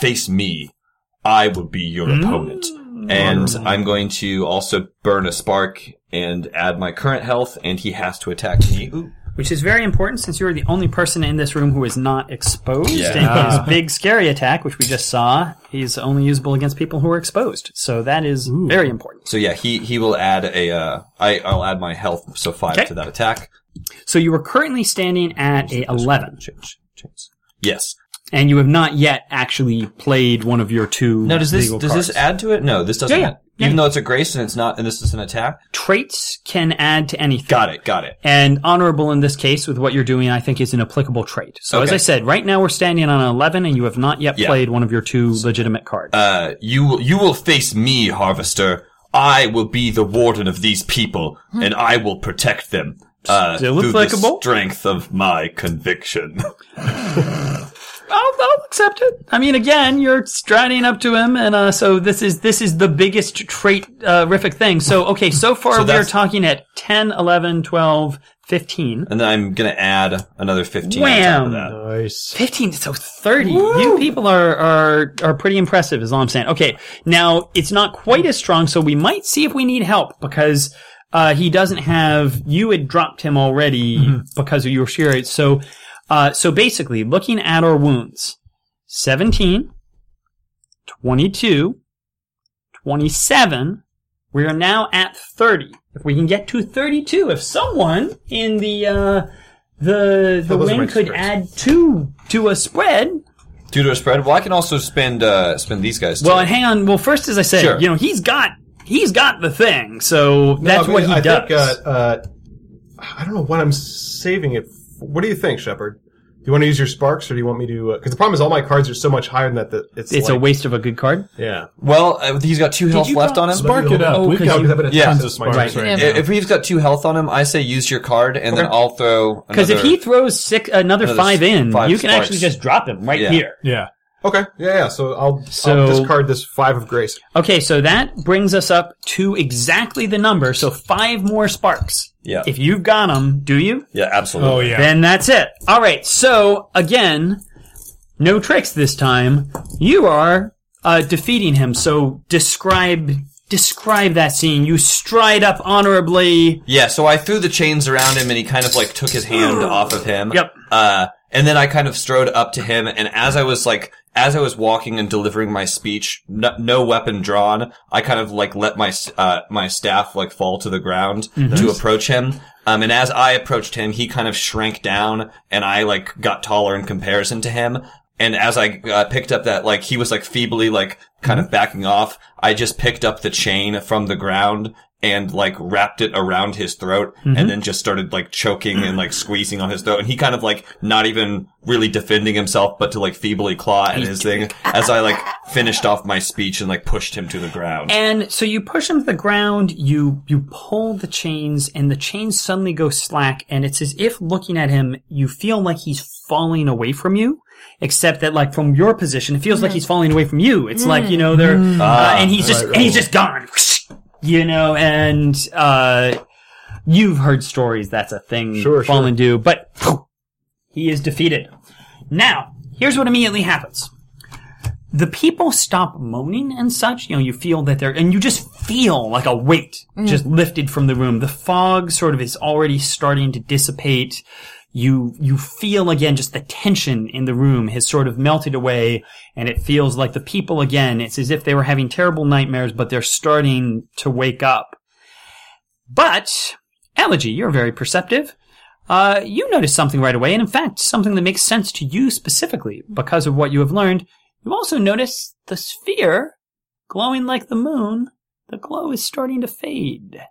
Face me. I will be your mm. opponent. And mm. I'm going to also burn a spark and add my current health, and he has to attack me. Ooh. Which is very important since you're the only person in this room who is not exposed. Yeah. And his ah. big scary attack, which we just saw, is only usable against people who are exposed. So that is very important. So yeah, he, he will add a, uh, I, I'll add my health, so five Okay. to that attack. So you are currently standing at a 11, Change, change. Yes. and you have not yet actually played one of your two. Now, does this legal does cards. this add to it? No, this doesn't. Yeah, yeah. add. Yeah. Even though it's a grace and it's not, and this is an attack. traits can add to anything? Got it. Got it. And honorable in this case with what you're doing, I think is an applicable trait. So as Okay. I said, right now we're standing on an 11 and you have not yet Yeah. played one of your two legitimate cards. Uh, you will you will face me, Harvester. I will be the warden of these people, and I will protect them. Uh, Still through applicable. the strength of my conviction. I'll, I'll accept it. I mean, again, you're striding up to him, and uh, so this is this is the biggest trait uh, rific thing. So, okay, so far So we're talking at 10, 11, 12, 15. and then I'm gonna add another fifteen on top of Wham! that. Nice. 15, so 30. You people are, are, are pretty impressive, is all I'm saying. Okay, now, it's not quite as strong, so we might see if we need help, because, uh, he doesn't have, you had dropped him already because of your sheer, so, uh, so basically, looking at our wounds, 17, 22, 27, we are now at 30. If we can get to 32, if someone in the, uh, the, the those wing could spreads. add two to a spread. Due to a spread, well, I can also spend uh spend these guys. Too. Well, and hang on. Well, first, as I said, Sure. you know, he's got, he's got the thing. So that's No, I what mean, he I does. Think, uh, uh, I don't know what I'm saving it. For. What do you think, Shepard? Do you want to use your sparks, or do you want me to? Because the problem is, all my cards are so much higher than that that it's it's like, a waste of a good card. Yeah. well, uh, he's got two health left on him. Spark it up. Oh, We've 'cause got you- Yeah. tons of sparks right, Yeah. now. If he's got two health on him, I say use your card, and then I'll throw. Because if he throws six, another, Another five in, five you can sparks. actually just drop him right Yeah. here. yeah. Okay. Yeah. Yeah. So I'll, So- I'll discard this five of grace. Okay, so that brings us up to exactly the number. So five more sparks. Yeah. If you've got them, do you? yeah, absolutely. Oh yeah. Then that's it. All right. So again, no tricks this time. You are uh, defeating him. So describe describe that scene. You stride up honorably. Yeah, so I threw the chains around him and he kind of like took his hand off of him. Yep. Uh, and then I kind of strode up to him and as I was like, as I was walking and delivering my speech, no, no weapon drawn, I kind of like let my, uh, my staff like fall to the ground to approach him. Um, and as I approached him, he kind of shrank down and I like got taller in comparison to him. And as I uh, picked up that, like, he was like feebly, like, kind of backing off, I just picked up the chain from the ground and like wrapped it around his throat and mm-hmm. then just started like choking and like squeezing on his throat. And he kind of like not even really defending himself, but to like feebly claw at his thing ah. as I like finished off my speech and like pushed him to the ground. And so you push him to the ground, you, you pull the chains and the chains suddenly go slack and it's as if looking at him, you feel like he's falling away from you. Except that like from your position, it feels like mm. he's falling away from you. It's like, you know, they're, mm. uh, and he's ah. just, and he's just gone. You know, and, uh, you've heard stories that's a thing Sure, fallen do, but he is defeated. Now, here's what immediately happens the people stop moaning and such. You know, you feel that they're, and you just feel like a weight just lifted from the room. The fog sort of is already starting to dissipate. You, you feel again just the tension in the room has sort of melted away and it feels like the people again, it's as if they were having terrible nightmares, but they're starting to wake up. But, Elegy, you're very perceptive. uh, you notice something right away, and in fact, something that makes sense to you specifically because of what you have learned. You also notice the sphere glowing like the moon. The glow is starting to fade,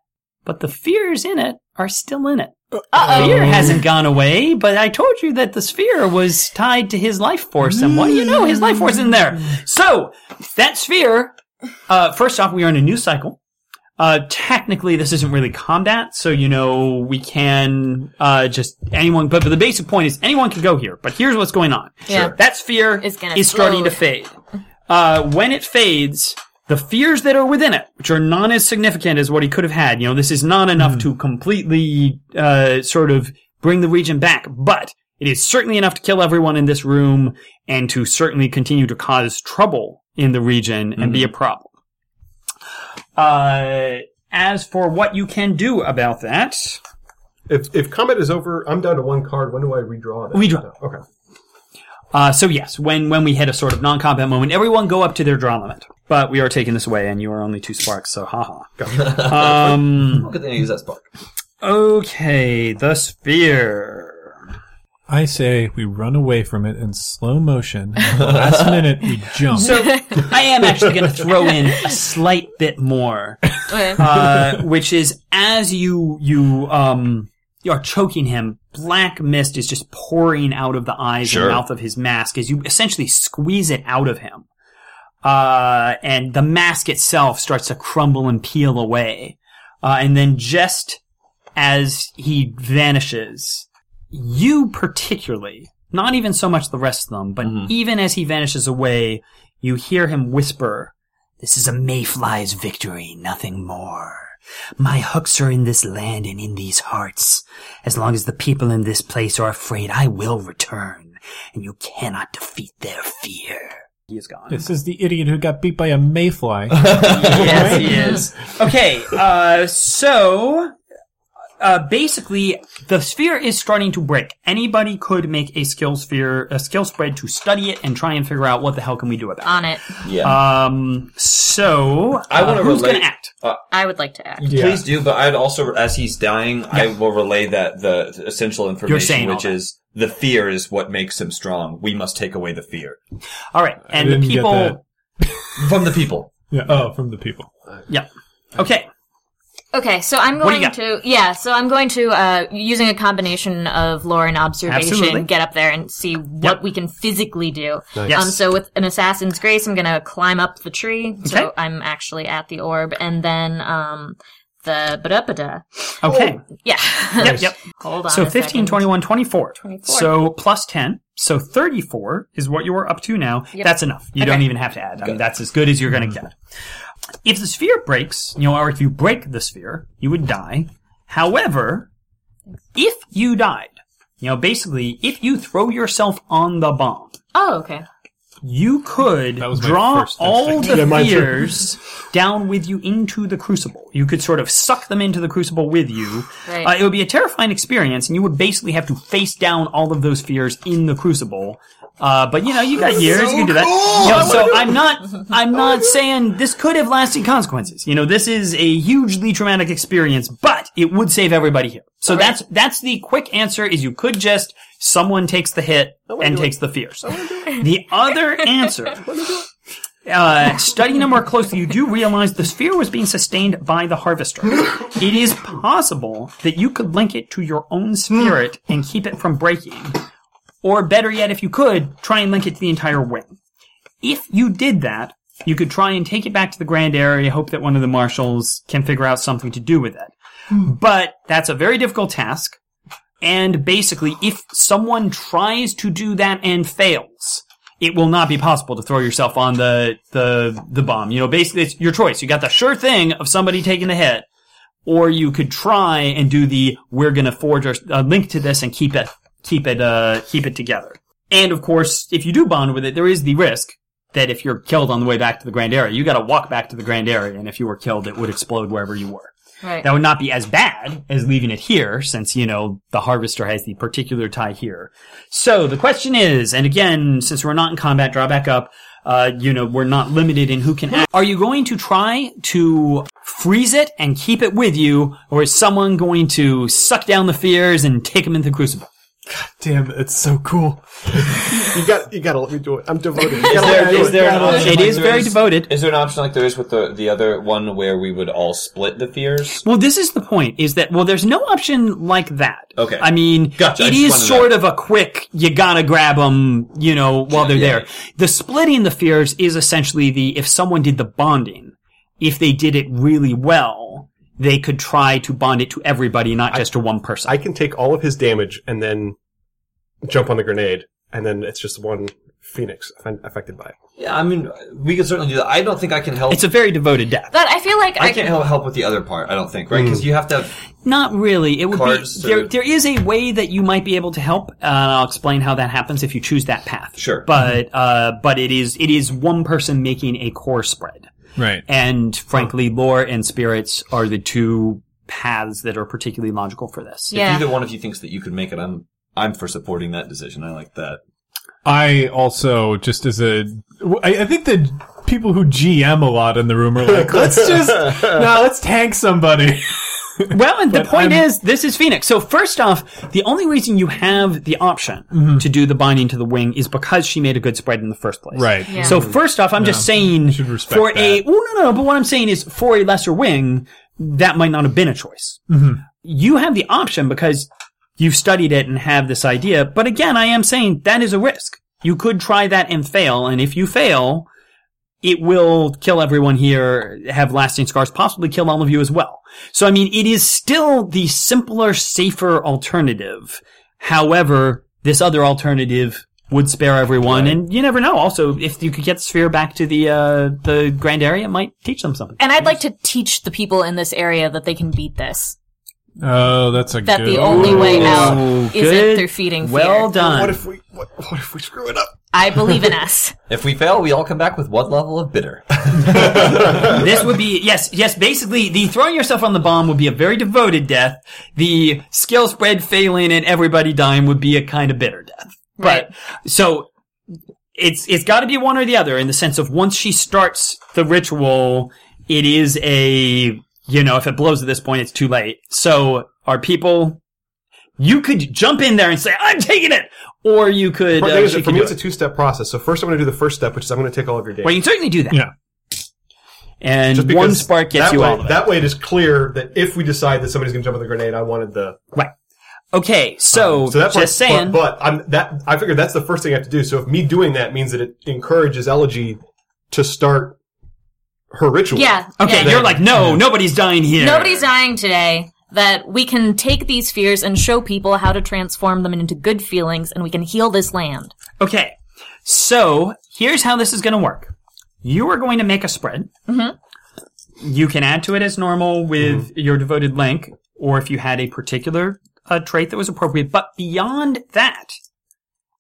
but the fears in it are still in it. The fear hasn't gone away, but I told you that the sphere was tied to his life force, and what do you know? His life force is in there. So, that sphere, uh, first off, we are in a new cycle. Uh, technically, this isn't really combat, so you know we can uh, just anyone. But, but the basic point is anyone can go here. But here's what's going on. Yeah. That sphere It's gonna is starting to fade. Uh, when it fades, the fears that are within it, which are not as significant as what he could have had, you know, this is not enough to completely uh, sort of bring the region back, but it is certainly enough to kill everyone in this room and to certainly continue to cause trouble in the region and be a problem. Uh, as for what you can do about that, If if combat is over, I'm down to one card. When do I redraw it? Redraw. Okay. uh, so yes, when when we hit a sort of non-combat moment, everyone go up to their draw limit. But we are taking this away, and you are only two sparks, so haha. Um, Good thing I use that spark. okay, the sphere. I say we run away from it in slow motion. and the last minute, we jump. So I am actually going to throw in a slight bit more, Okay. uh, which is as you you um you are choking him, black mist is just pouring out of the eyes Sure. and mouth of his mask as you essentially squeeze it out of him. Uh, and the mask itself starts to crumble and peel away. Uh, and then just as he vanishes, you particularly, not even so much the rest of them, but even as he vanishes away, you hear him whisper, This is a mayfly's victory, nothing more. My hooks are in this land and in these hearts. As long as the people in this place are afraid, I will return, and you cannot defeat their fear. He is gone. this is the idiot who got beat by a mayfly. yes, he is. Okay, uh, so, uh, basically, the sphere is starting to break. Anybody could make a skill sphere, a skill spread to study it and try and figure out what the hell can we do about it. On it. Yeah. Um, so, I uh, wanna who's relate- gonna act? I would like to act. Please do, but I'd also, as he's dying, I will relay that the essential information, which is the fear is what makes him strong. We must take away the fear Alright, and the people, from the people. Yeah. Oh, from the people. yeah. Okay, Okay, so I'm What do you going to yeah, so I'm going to uh using a combination of lore and observation Absolutely. get up there and see what Yep. we can physically do. Yes. Um so with an assassin's grace I'm going to climb up the tree. Okay. So I'm actually at the orb and then um the ba okay. Yeah. Yep, yep. Hold on. So a 15, second. 21, 24. 24. So plus 10. So 34 is what you are up to now. Yep. That's enough. You Okay. don't even have to add. I mean, that's as good as you're going to get. If the sphere breaks, you know, or if you break the sphere, you would die. However, if you died, you know, basically, if you throw yourself on the bomb, Oh, okay. You could was draw all instinct. the Yeah, fears down with you into the crucible. You could sort of suck them into the crucible with you. Right. Uh, it would be a terrifying experience, and you would basically have to face down all of those fears in the crucible. Uh, but you know, you got years, you can do that. You know, so I'm not, I'm not saying this could have lasting consequences. You know, this is a hugely traumatic experience, but it would save everybody here. So that's, that's the quick answer is you could just, someone takes the hit and takes the fears. The other answer, uh, studying it more closely, you do realize the sphere was being sustained by the harvester. It is possible that you could link it to your own spirit and keep it from breaking. Or better yet, if you could, try and link it to the entire wing. If you did that, you could try and take it back to the grand area, hope that one of the marshals can figure out something to do with it. But that's a very difficult task. And basically, if someone tries to do that and fails, it will not be possible to throw yourself on the, the, the bomb. You know, basically it's your choice. You got the sure thing of somebody taking the hit, or you could try and do the, we're gonna forge a, a link to this and keep it, keep it, uh, keep it together. And of course, if you do bond with it, there is the risk that if you're killed on the way back to the grand area, you gotta walk back to the grand area, and if you were killed, it would explode wherever you were. Right. That would not be as bad as leaving it here, since, you know, the harvester has the particular tie here. So the question is, and again, since we're not in combat, draw back up, Uh, you know, we're not limited in who can act. Are you going to try to freeze it and keep it with you, or is someone going to suck down the fears and take them into the crucible? God damn, it's so cool. You got you got to let me do it. I'm devoted. You Is gotta there, me it. there an option? It like is very devoted. Is there an option like there is with the the other one where we would all split the fears? Well, this is the point: is that well, there's no option like that. Okay. I mean, Gotcha. It just is wanted to sort of a quick. You gotta grab them, you know, while they're Yeah. there. The splitting the fears is essentially the if someone did the bonding, if they did it really well, they could try to bond it to everybody, not just to one person. I can take all of his damage and then jump on the grenade, and then it's just one phoenix affected by it. Yeah, I mean, we can certainly do that. I don't think I can help. it's a very devoted death. But I feel like I I, can't help, help with the other part. I don't think, right? Because you have to. Have, Not really. It would Cards be there. to- There is a way that you might be able to help. Uh, I'll explain how that happens if you choose that path. Sure. But uh, but it is it is one person making a core spread. Right. And frankly, lore and spirits are the two paths that are particularly logical for this. Yeah. If either one of you thinks that you could make it, I'm I'm for supporting that decision. I like that. I also just as a, I, I think the people who GM a lot in the room are like, let's just, no, let's tank somebody. Well, and the point I'm- is, this is Phoenix. So first off, the only reason you have the option Mm-hmm. to do the binding to the wing is because she made a good spread in the first place. Right. Yeah. So first off, I'm just saying should respect for a, that. well, no, no, no, but what I'm saying is for a lesser wing, that might not have been a choice. Mm-hmm. You have the option because you've studied it and have this idea. But again, I am saying that is a risk. You could try that and fail. And if you fail, it will kill everyone here, have lasting scars, possibly kill all of you as well. So, I mean, it is still the simpler, safer alternative. However, this other alternative would spare everyone, and you never know. Also, if you could get the sphere back to the uh, the grand area, it might teach them something. and I'd like to teach the people in this area that they can beat this. Oh, that's a good idea. That good. the only way out Ooh, isn't good. through feeding fear. Well done. What if we what, what if we screw it up? I believe in us. If we fail, we all come back with one level of bitter. this would be yes, yes. Basically, the throwing yourself on the bomb would be a very devoted death. The skill spread failing and everybody dying would be a kind of bitter death. Right. But so it's it's got to be one or the other in the sense of once she starts the ritual, it is a you know if it blows at this point, it's too late. So are people? You could jump in there and say, "I'm taking it," or you could. For, Uh, is, for could me, do it's a two-step process. So first, I'm going to do the first step, which is I'm going to take all of your data. Well, you can certainly do that. Yeah. And Just one spark gets that you way, all of it. That way, it is clear that if we decide that somebody's going to jump on the grenade, I wanted the. Right. Okay, so, So that's just saying. But, but I'm that. I figured that's the first thing I have to do. So if me doing that means that it encourages Elegy to start her ritual. Yeah. okay, yeah. you're like, no, nobody's dying here. Nobody's dying today. That we can take these fears and show people how to transform them into good feelings, and we can heal this land. Okay, so here's how this is going to work. You are going to make a spread. Mm-hmm. You can add to it as normal with Mm-hmm. your devoted link, or if you had a particular uh, trait that was appropriate. But beyond that,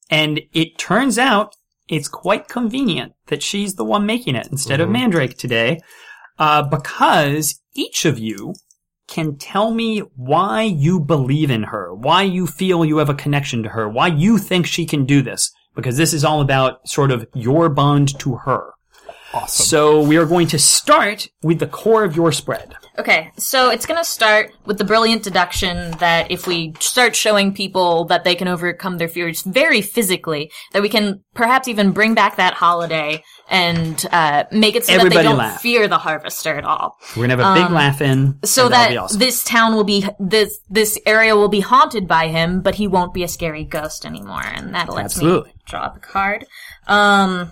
and it turns out it's quite convenient that she's the one making it instead Mm-hmm. of Mandrake today, uh, because each of you can tell me why you believe in her, why you feel you have a connection to her, why you think she can do this, because this is all about sort of your bond to her. Awesome. So we are going to start with the core of your spread. Okay, so it's going to start with the brilliant deduction that if we start showing people that they can overcome their fears very physically, that we can perhaps even bring back that holiday and uh, make it so that Everybody they don't laugh. fear the harvester at all. We're gonna have a big laugh in. So and that'll that be awesome. this town will be this this area will be haunted by him, but he won't be a scary ghost anymore, and that lets Absolutely. me draw up a card. Um,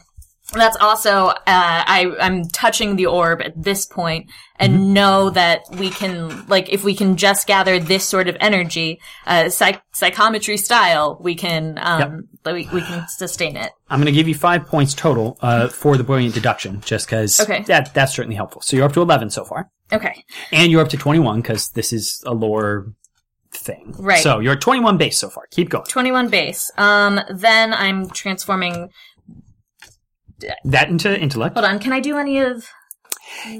that's also uh, I I'm touching the orb at this point and Mm-hmm. know that we can like if we can just gather this sort of energy, uh, psych- psychometry style, we can um we, we can sustain it. I'm going to give you five points total uh, for the brilliant deduction, just because Okay. that that's certainly helpful. So you're up to 11 so far, Okay, and you're up to 21 because this is a lore thing. Right. So you're at 21 base so far. Keep going. twenty one base. Um, then I'm transforming. That into intellect Hold on, can I do any of?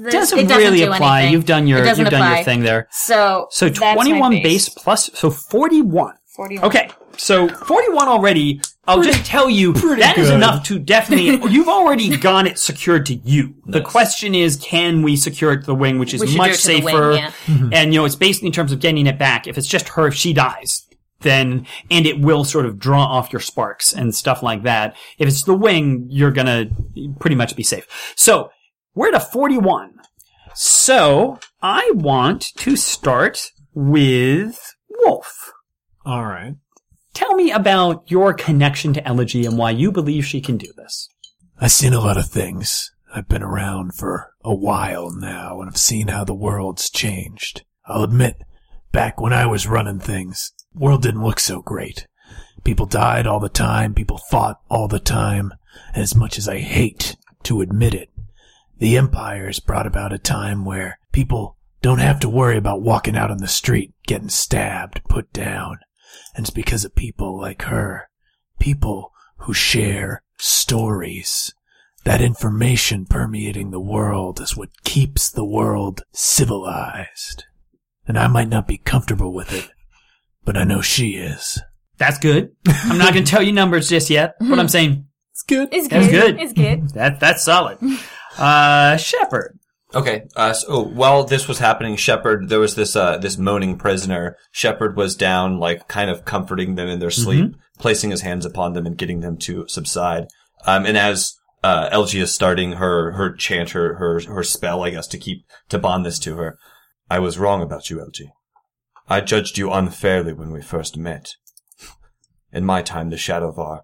This? doesn't, It really do apply. anything. You've done your doesn't you've done your apply. thing there. So So 21 base. base plus so 41. 41. Okay, so 41 already I'll just tell you that is good. enough to definitely. You've already got it secured to you. The question is, can we secure it to the wing, which is We should do much it to the wing, safer? yeah. And you know, it's basically in terms of getting it back. If it's just her, if she dies, then and it will sort of draw off your sparks and stuff like that. If it's the wing, you're gonna pretty much be safe. So we're at a forty-one. So I want to start with Wolf. All right. Tell me about your connection to Elegy and why you believe she can do this. I've seen a lot of things. I've been around for a while now, and I've seen how the world's changed. I'll admit, back when I was running things, world didn't look so great. People died all the time, people fought all the time, and as much as I hate to admit it, the Empire's brought about a time where people don't have to worry about walking out on the street, getting stabbed, put down. And it's because of people like her. People who share stories. That information permeating the world is what keeps the world civilized. And I might not be comfortable with it, but I know she is. That's good. I'm not going to tell you numbers just yet, but I'm saying It's good. It's That's good. good. It's good. that that's solid. Uh, Shepard. Okay. Uh, so while this was happening, Shepard, there was this, uh, this moaning prisoner. Shepard was down, like, kind of comforting them in their sleep, placing his hands upon them and getting them to subside. Um, and as, uh, Elegy is starting her, her chant, her, her, her spell, I guess, to keep, to bond this to her. I was wrong about you, Elegy. I judged you unfairly when we first met. In my time, the Shadowvar,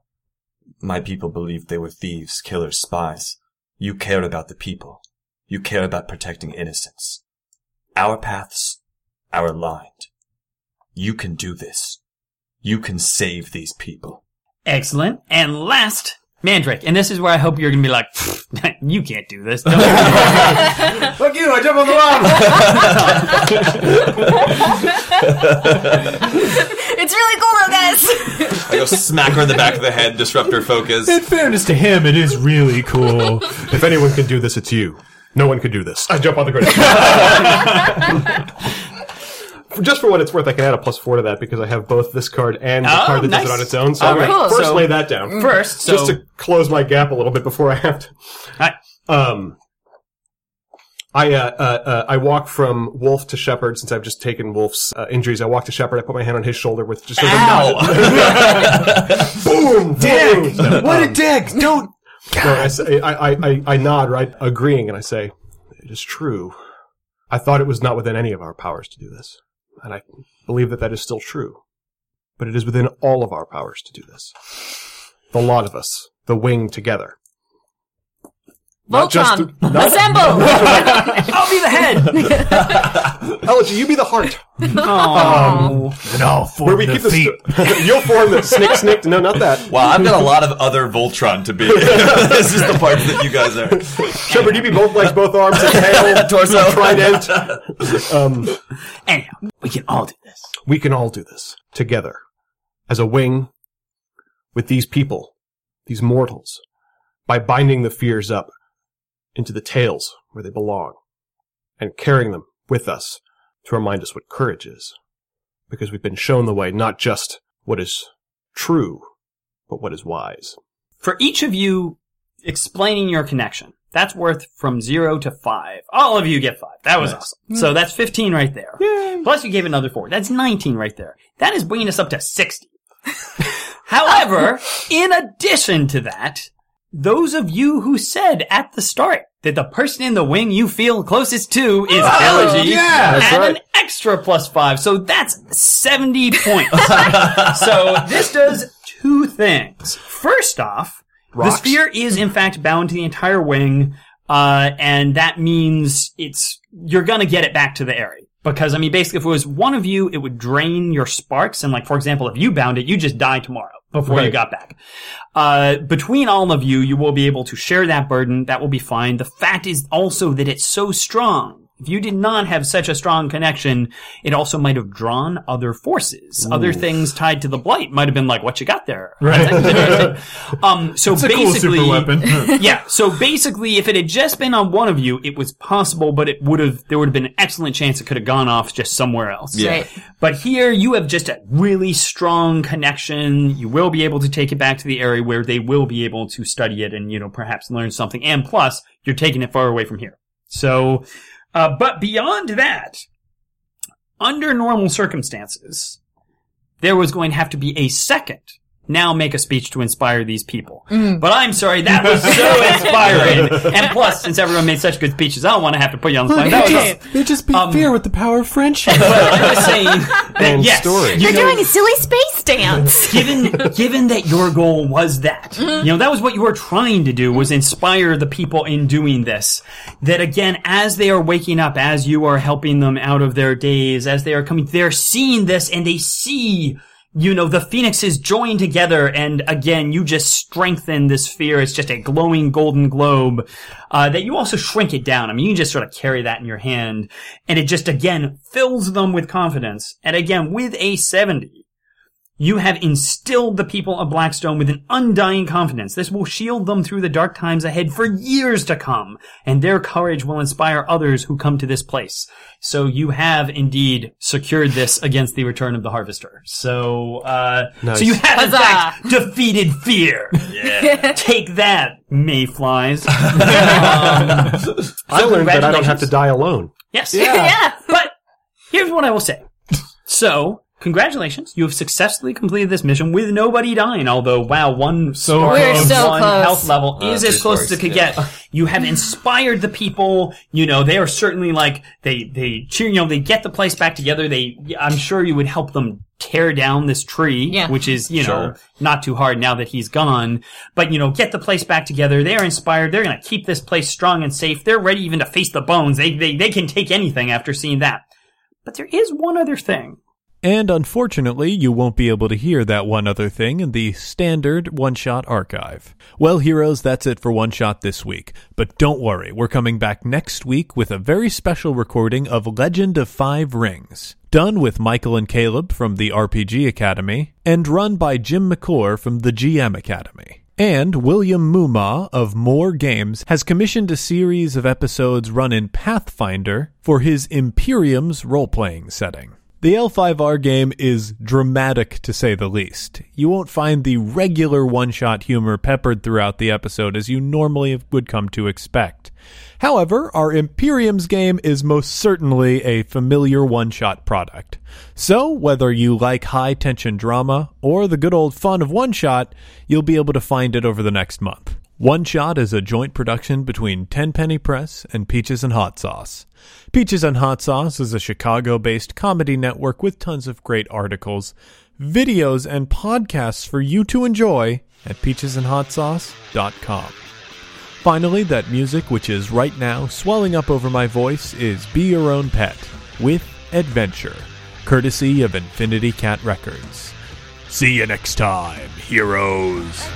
my people believed they were thieves, killers, spies. You care about the people. You care about protecting innocence. Our paths are aligned. You can do this. You can save these people. Excellent. And last, Mandrake. And this is where I hope you're going to be like, you can't do this. Don't- Fuck you! I jump on the llama. It's really cool though, guys. I go smack her in the back of the head, disrupt her focus. In fairness to him, it is really cool. if anyone can do this, it's you. No one could do this. I jump on the grenade. Just for what it's worth, I can add a plus four to that because I have both this card and the Oh, card that nice. does it on its own. So All I'm right. Cool. first So- lay that down. First, so just to close my gap a little bit before I have to. Right. Um, I uh, uh, uh, I walk from Wolf to Shepherd since I've just taken Wolf's uh, injuries. I walk to Shepherd. I put my hand on his shoulder with just sort of boom, dick. What a dick! Don't. No, I, say, I, I, I, I nod, right, agreeing, and I say, "It is true. I thought it was not within any of our powers to do this, and I believe that that is still true. But it is within all of our powers to do this. The lot of us, the wing together. Not just Voltron, not- assemble! I'll be the head. Elegy, you be the heart. And all Where we the keep the feet. st- You'll form the snick, snick. No, not that. Wow, I've got a lot of other Voltron to be. this is the part that you guys are. Shepherd, you be both legs, both arms, and tail, Torso. trident. Um, Anyhow, we can all do this. we can all do this together as a wing with these people, these mortals, by binding the fears up into the tales where they belong and carrying them with us to remind us what courage is. Because we've been shown the way, not just what is true, but what is wise. For each of you explaining your connection, that's worth from zero to five. All of you get five. That was awesome. So mm. that's 15 right there. Plus you gave another four. That's 19 right there. That is bringing us up to 60. However, in addition to that, those of you who said at the start that the person in the wing you feel closest to is Elegy, yeah, that's add right. an extra plus five. So that's 70 points. so this does two things. First off, Rocks? the sphere is in fact bound to the entire wing, uh, and that means it's you're gonna get it back to the area. Because I mean, basically, if it was one of you, it would drain your sparks, and like for example, if you bound it, you just die tomorrow before you got back. Uh, between all of you, you will be able to share that burden. That will be fine. The fact is also that it's so strong If you did not have such a strong connection, it also might have drawn other forces. Other things tied to the blight might have been like, what you got there? Right. um, so It's a cool basically, super weapon. yeah. So basically, if it had just been on one of you, it was possible, but it would have, there would have been an excellent chance it could have gone off just somewhere else. Yeah. Right. But here you have just a really strong connection. You will be able to take it back to the area where they will be able to study it and, you know, perhaps learn something. And plus, you're taking it far away from here. So, uh, but beyond that, under normal circumstances, there was going to have to be a second now make a speech to inspire these people. Mm. But I'm sorry, that was so inspiring. and plus, since everyone made such good speeches, I don't want to have to put you on the spot. That was They just beat Um, fear with the power of friendship. but I'm just saying that And yes, story. you You're know, doing a silly space dance. given given that your goal was that mm-hmm. you know that was what you were trying to do was mm-hmm. inspire the people in doing this that again as they are waking up as you are helping them out of their days as they are coming they're seeing this and they see you know the phoenixes join together and again you just strengthen this fear. It's just a glowing golden globe uh, that you also shrink it down. I mean you just sort of carry that in your hand and it just again fills them with confidence. And again with a 70 you have instilled the people of Blackstone with an undying confidence. This will shield them through the dark times ahead for years to come, and their courage will inspire others who come to this place. So you have indeed secured this against the return of the harvester. So, uh, Nice. so you have in fact defeated fear. Take that, mayflies. Um, I learned that I don't have to die alone. Yes. yeah. But here's what I will say. So, congratulations. You have successfully completed this mission with nobody dying. Although, wow, one So We're of so one close. health level Uh, is two as close as stars, it could yeah. get. You have inspired the people. You know, they are certainly like, they, they cheer, you know, they get the place back together. They, I'm sure you would help them tear down this tree, Yeah. which is, you know, Sure. not too hard now that he's gone. But, you know, get the place back together. They're inspired. They're going to keep this place strong and safe. They're ready even to face the bones. They, they, they can take anything after seeing that. But there is one other thing. And unfortunately, you won't be able to hear that one other thing in the standard one shot archive. Well, heroes, that's it for one shot this week. But don't worry, we're coming back next week with a very special recording of Legend of Five Rings, done with Michael and Caleb from the RPG Academy, and run by Jim McClure from the GM Academy. And William Muma of More Games has commissioned a series of episodes run in Pathfinder for his Imperium's role playing setting. The L5R game is dramatic to say the least. You won't find the regular one shot humor peppered throughout the episode as you normally would come to expect. However, our Imperium's game is most certainly a familiar one shot product. So, whether you like high tension drama or the good old fun of one shot, you'll be able to find it over the next month. One Shot is a joint production between Tenpenny Press and Peaches and Hot Sauce. Peaches and Hot Sauce is a Chicago based comedy network with tons of great articles, videos, and podcasts for you to enjoy at peachesandhotsauce.com. Finally, that music which is right now swelling up over my voice is Be Your Own Pet with Adventure, courtesy of Infinity Cat Records. See you next time, heroes.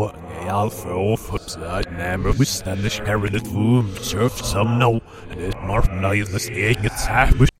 What? Alpha upside number we stand the sheriff womb surf some no and it mark nice the saying it's half